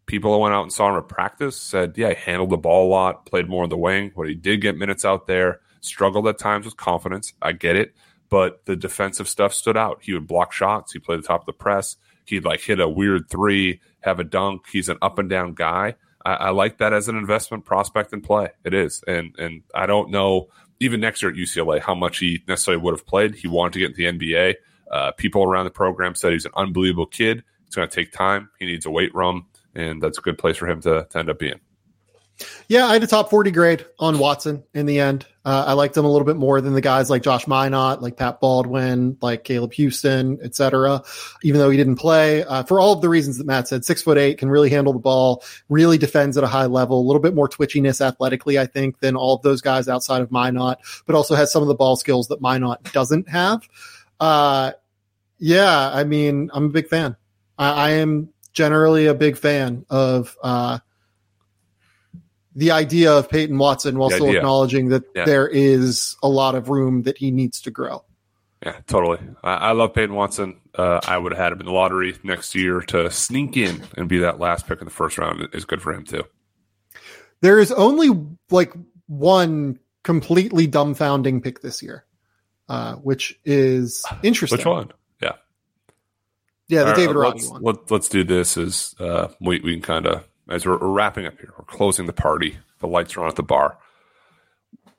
People that went out and saw him at practice said, yeah, he handled the ball a lot, played more on the wing, but he did get minutes out there, struggled at times with confidence. I get it. But the defensive stuff stood out. He would block shots. He played the top of the press. He'd like hit a weird three, have a dunk. He's an up and down guy. I, I like that as an investment prospect in play. It is. And and I don't know even next year at UCLA how much he necessarily would have played. He wanted to get in the NBA. Uh, people around the program said he's an unbelievable kid. It's going to take time. He needs a weight room, and that's a good place for him to, to end up being. Yeah, I had a top 40 grade on Watson in the end. Uh, I liked him a little bit more than the guys like Josh Minott, like Pat Baldwin, like Caleb Houston, et cetera, even though he didn't play uh, for all of the reasons that Matt said. Six foot eight, can really handle the ball, really defends at a high level, a little bit more twitchiness athletically, I think, than all of those guys outside of Minott, but also has some of the ball skills that Minott doesn't have. Uh, yeah, I mean, I'm a big fan. I, I am generally a big fan of, uh, the idea of Peyton Watson while The still idea. acknowledging that Yeah. there is a lot of room that he needs to grow. Yeah, totally. I, I love Peyton Watson. Uh, I would have had him in the lottery next year to sneak in and be that last pick in the first round is good for him too. There is only like one completely dumbfounding pick this year, uh, which is interesting. Which one? Yeah. Yeah, the All right, David uh, Rodney let's, one. Let, let's do this as uh, we, we can kind of, as we're, we're wrapping up here, we're closing the party. The lights are on at the bar.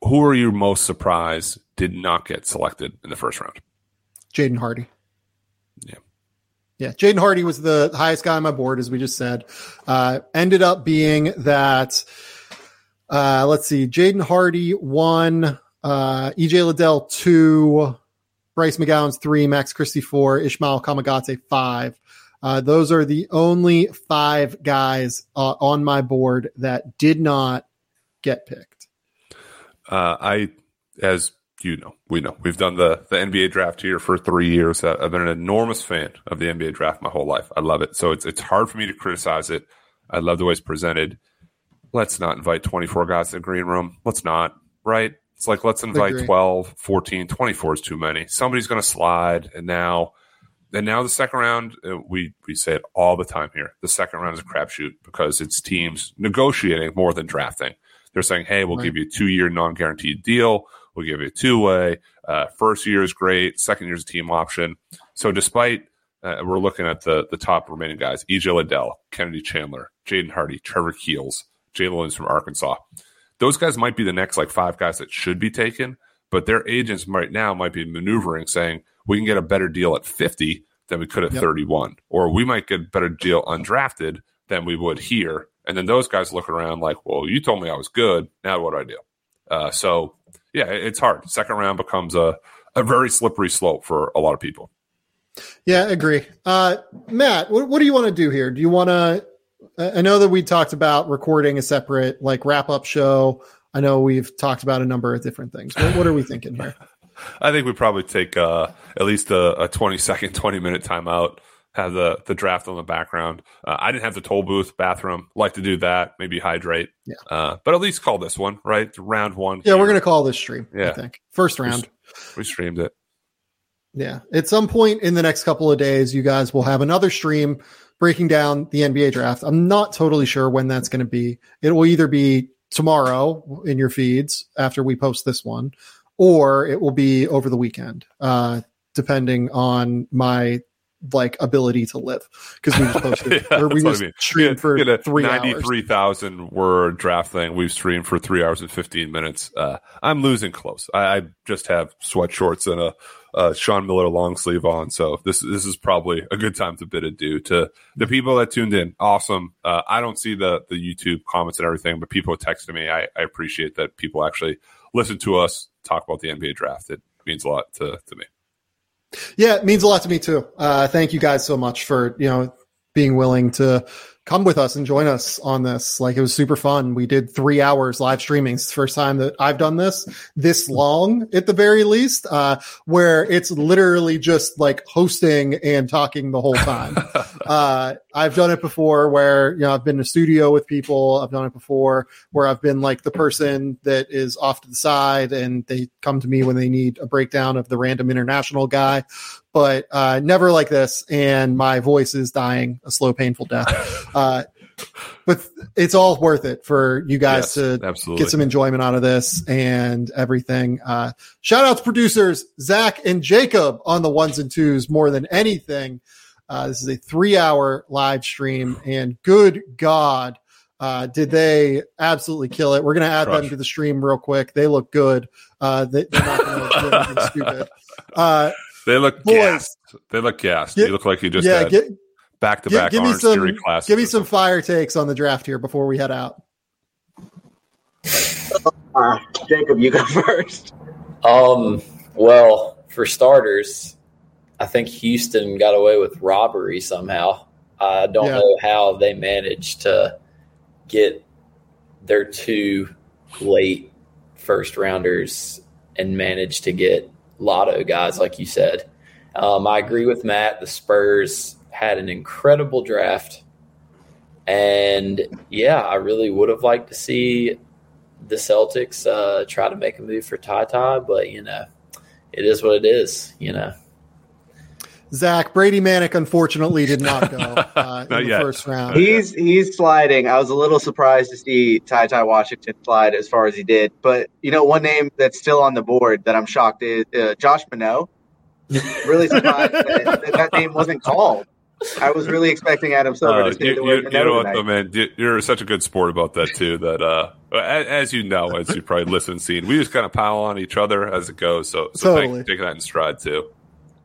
Who are you most surprised did not get selected in the first round? Jaden Hardy. Yeah. Yeah, Jaden Hardy was the highest guy on my board, as we just said. Uh, ended up being that, uh, let's see, Jaden Hardy one, uh, EJ Liddell two, Bryce McGowens three, Max Christie four, Ismael Kamagate five. Uh, those are the only five guys uh, on my board that did not get picked. Uh, I, as you know, we know we've done the the NBA draft here for three years. Uh, I've been an enormous fan of the NBA draft my whole life. I love it. So it's it's hard for me to criticize it. I love the way it's presented. Let's not invite 24 guys to the green room. Let's not, right? It's like let's invite Agree. 12, 14, 24 is too many. Somebody's going to slide, and now. And now the second round, uh, we we say it all the time here. The second round is a crapshoot because it's teams negotiating more than drafting. They're saying, "Hey, we'll Right. give you a two-year non-guaranteed deal. We'll give you a two-way. Uh, first year is great. Second year is a team option." So, despite uh, we're looking at the the top remaining guys: EJ Liddell, Kennedy Chandler, Jaden Hardy, Trevor Keels, Jaylin Williams from Arkansas. Those guys might be the next like five guys that should be taken, but their agents right now might be maneuvering, saying we can get a better deal at 50 than we could at Yep. 31, or we might get a better deal undrafted than we would here. And then those guys look around like, well, you told me I was good. Now what do I do? Uh, so, yeah, it's hard. Second round becomes a, a very slippery slope for a lot of people. Yeah, I agree. Uh, Matt, what, what do you want to do here? Do you want to? I know that we talked about recording a separate like wrap up show I know we've talked about a number of different things. What, what are we thinking here? [laughs] I think we probably take uh, at least a, a 20 second, 20 minute timeout, have the, the draft on the background. Uh, I didn't have the toll booth bathroom. Like to do that, maybe hydrate. Yeah. Uh, but at least call this one, right? Round one. Yeah, we're going to call this stream, Yeah. I think. First round. We streamed it. Yeah. At some point in the next couple of days, you guys will have another stream breaking down the NBA draft. I'm not totally sure when that's going to be. It will either be tomorrow in your feeds after we post this one, or it will be over the weekend, uh, depending on my like ability to live because we just posted [laughs] Yeah, or we what I mean. streamed for Get a three hours. 93,000 word draft thing. We've streamed for three hours and 15 minutes. Uh, I'm losing close. I, I just have sweat shorts and a, a Sean Miller long sleeve on. So this, this is probably a good time to bid adieu to the people that tuned in. Awesome. Uh, I don't see the, the YouTube comments and everything, but people texting me. I, I appreciate that people actually listen to us talk about the NBA draft. It means a lot to, to me. Yeah, it means a lot to me too. Uh, thank you guys so much for you know being willing to come with us and join us on this. Like it was super fun. We did three hours live streaming. It's the first time that I've done this this long at the very least, uh, where it's literally just like hosting and talking the whole time. [laughs] uh, I've done it before where, you know, I've been in a studio with people. I've done it before where I've been like the person that is off to the side and they come to me when they need a breakdown of the random international guy but uh, never like this. And my voice is dying a slow, painful death. [laughs] Uh, but it's all worth it for you guys Yes, to absolutely. get some enjoyment out of this and everything. Uh, shout out to producers Zach and Jacob on the ones and twos more than anything. Uh, this is a three hour live stream, and good God, uh, did they absolutely kill it? We're going to add them to the stream real quick. They look good. Uh, they, they're not going to do anything stupid. [laughs] They look Boys. gassed. They look gassed. Get- you look like you just yeah, had get, back to back give me Orange some Theory classes. give me some fire takes on the draft here before we head out. Uh, Jacob, you go [laughs] first. Um, well, for starters, I think Houston got away with robbery somehow. I don't Yeah. know how they managed to get their two late first rounders and manage to get lotto guys, like you said. Um, I agree with Matt. The Spurs had an incredible draft. And yeah, I really would have liked to see the Celtics uh, try to make a move for Ty, but you know, it is what it is. You know, Zach Brady Manek unfortunately did not go [laughs] uh, Not in the yet. first round. He's he's sliding. I was a little surprised to see Ty Ty Washington slide as far as he did. But you know, one name that's still on the board that I'm shocked is uh, Josh Minott. Really surprised that, that that name wasn't called. I was really expecting Adam Silver Uh, to stay you, the you, way you Minott know what, tonight. though, man? You- You're such a good sport about that too. That uh, as, as you know, as you probably listen and seen, we just kind of pile on each other as it goes. So, so thank Totally. you for taking that in stride too.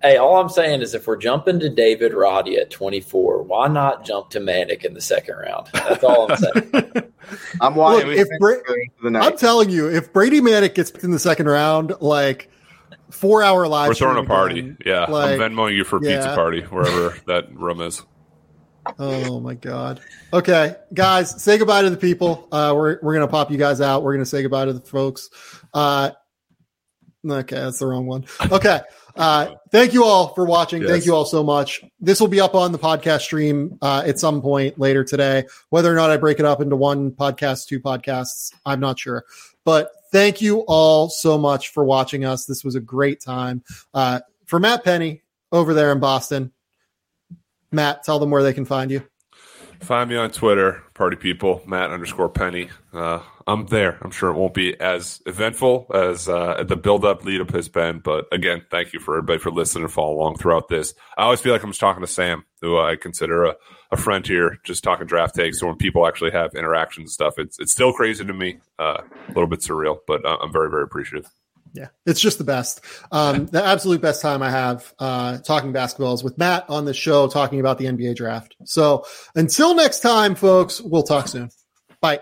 Hey, all I'm saying is if we're jumping to David Roddy at 24, why not jump to Manek in the second round? That's all I'm saying. [laughs] I'm watching Look, if Bra- going to I'm telling you, if Brady Manek gets picked in the second round, like four hour live, We're throwing a party. again, Yeah, like, I'm Venmoing you for a pizza party wherever [laughs] that room is. Oh my god. Okay, guys, say goodbye to the people. Uh, we're we're gonna pop you guys out. We're gonna say goodbye to the folks. Uh, okay, that's the wrong one. Okay. Uh, thank you all for watching. Thank you all so much. This will be up on the podcast stream uh, at some point later today. Whether or not I break it up into one podcast, two podcasts, I'm not sure. But thank you all so much for watching us. This was a great time. Uh, for Matt Penny over there in Boston, Matt, tell them where they can find you. Find me on Twitter, party people, Matt underscore Penny. Uh, I'm there. I'm sure it won't be as eventful as uh, the build up lead up has been. But again, thank you for everybody for listening and following along throughout this. I always feel like I'm just talking to Sam, who I consider a, a friend here, just talking draft takes. So when people actually have interactions and stuff, it's it's still crazy to me, uh, a little bit surreal, but uh, I'm very, very appreciative yeah, it's just the best. Um, the absolute best time I have uh, talking basketballs with Matt on the show, talking about the NBA draft. So until next time, folks, we'll talk soon. Bye.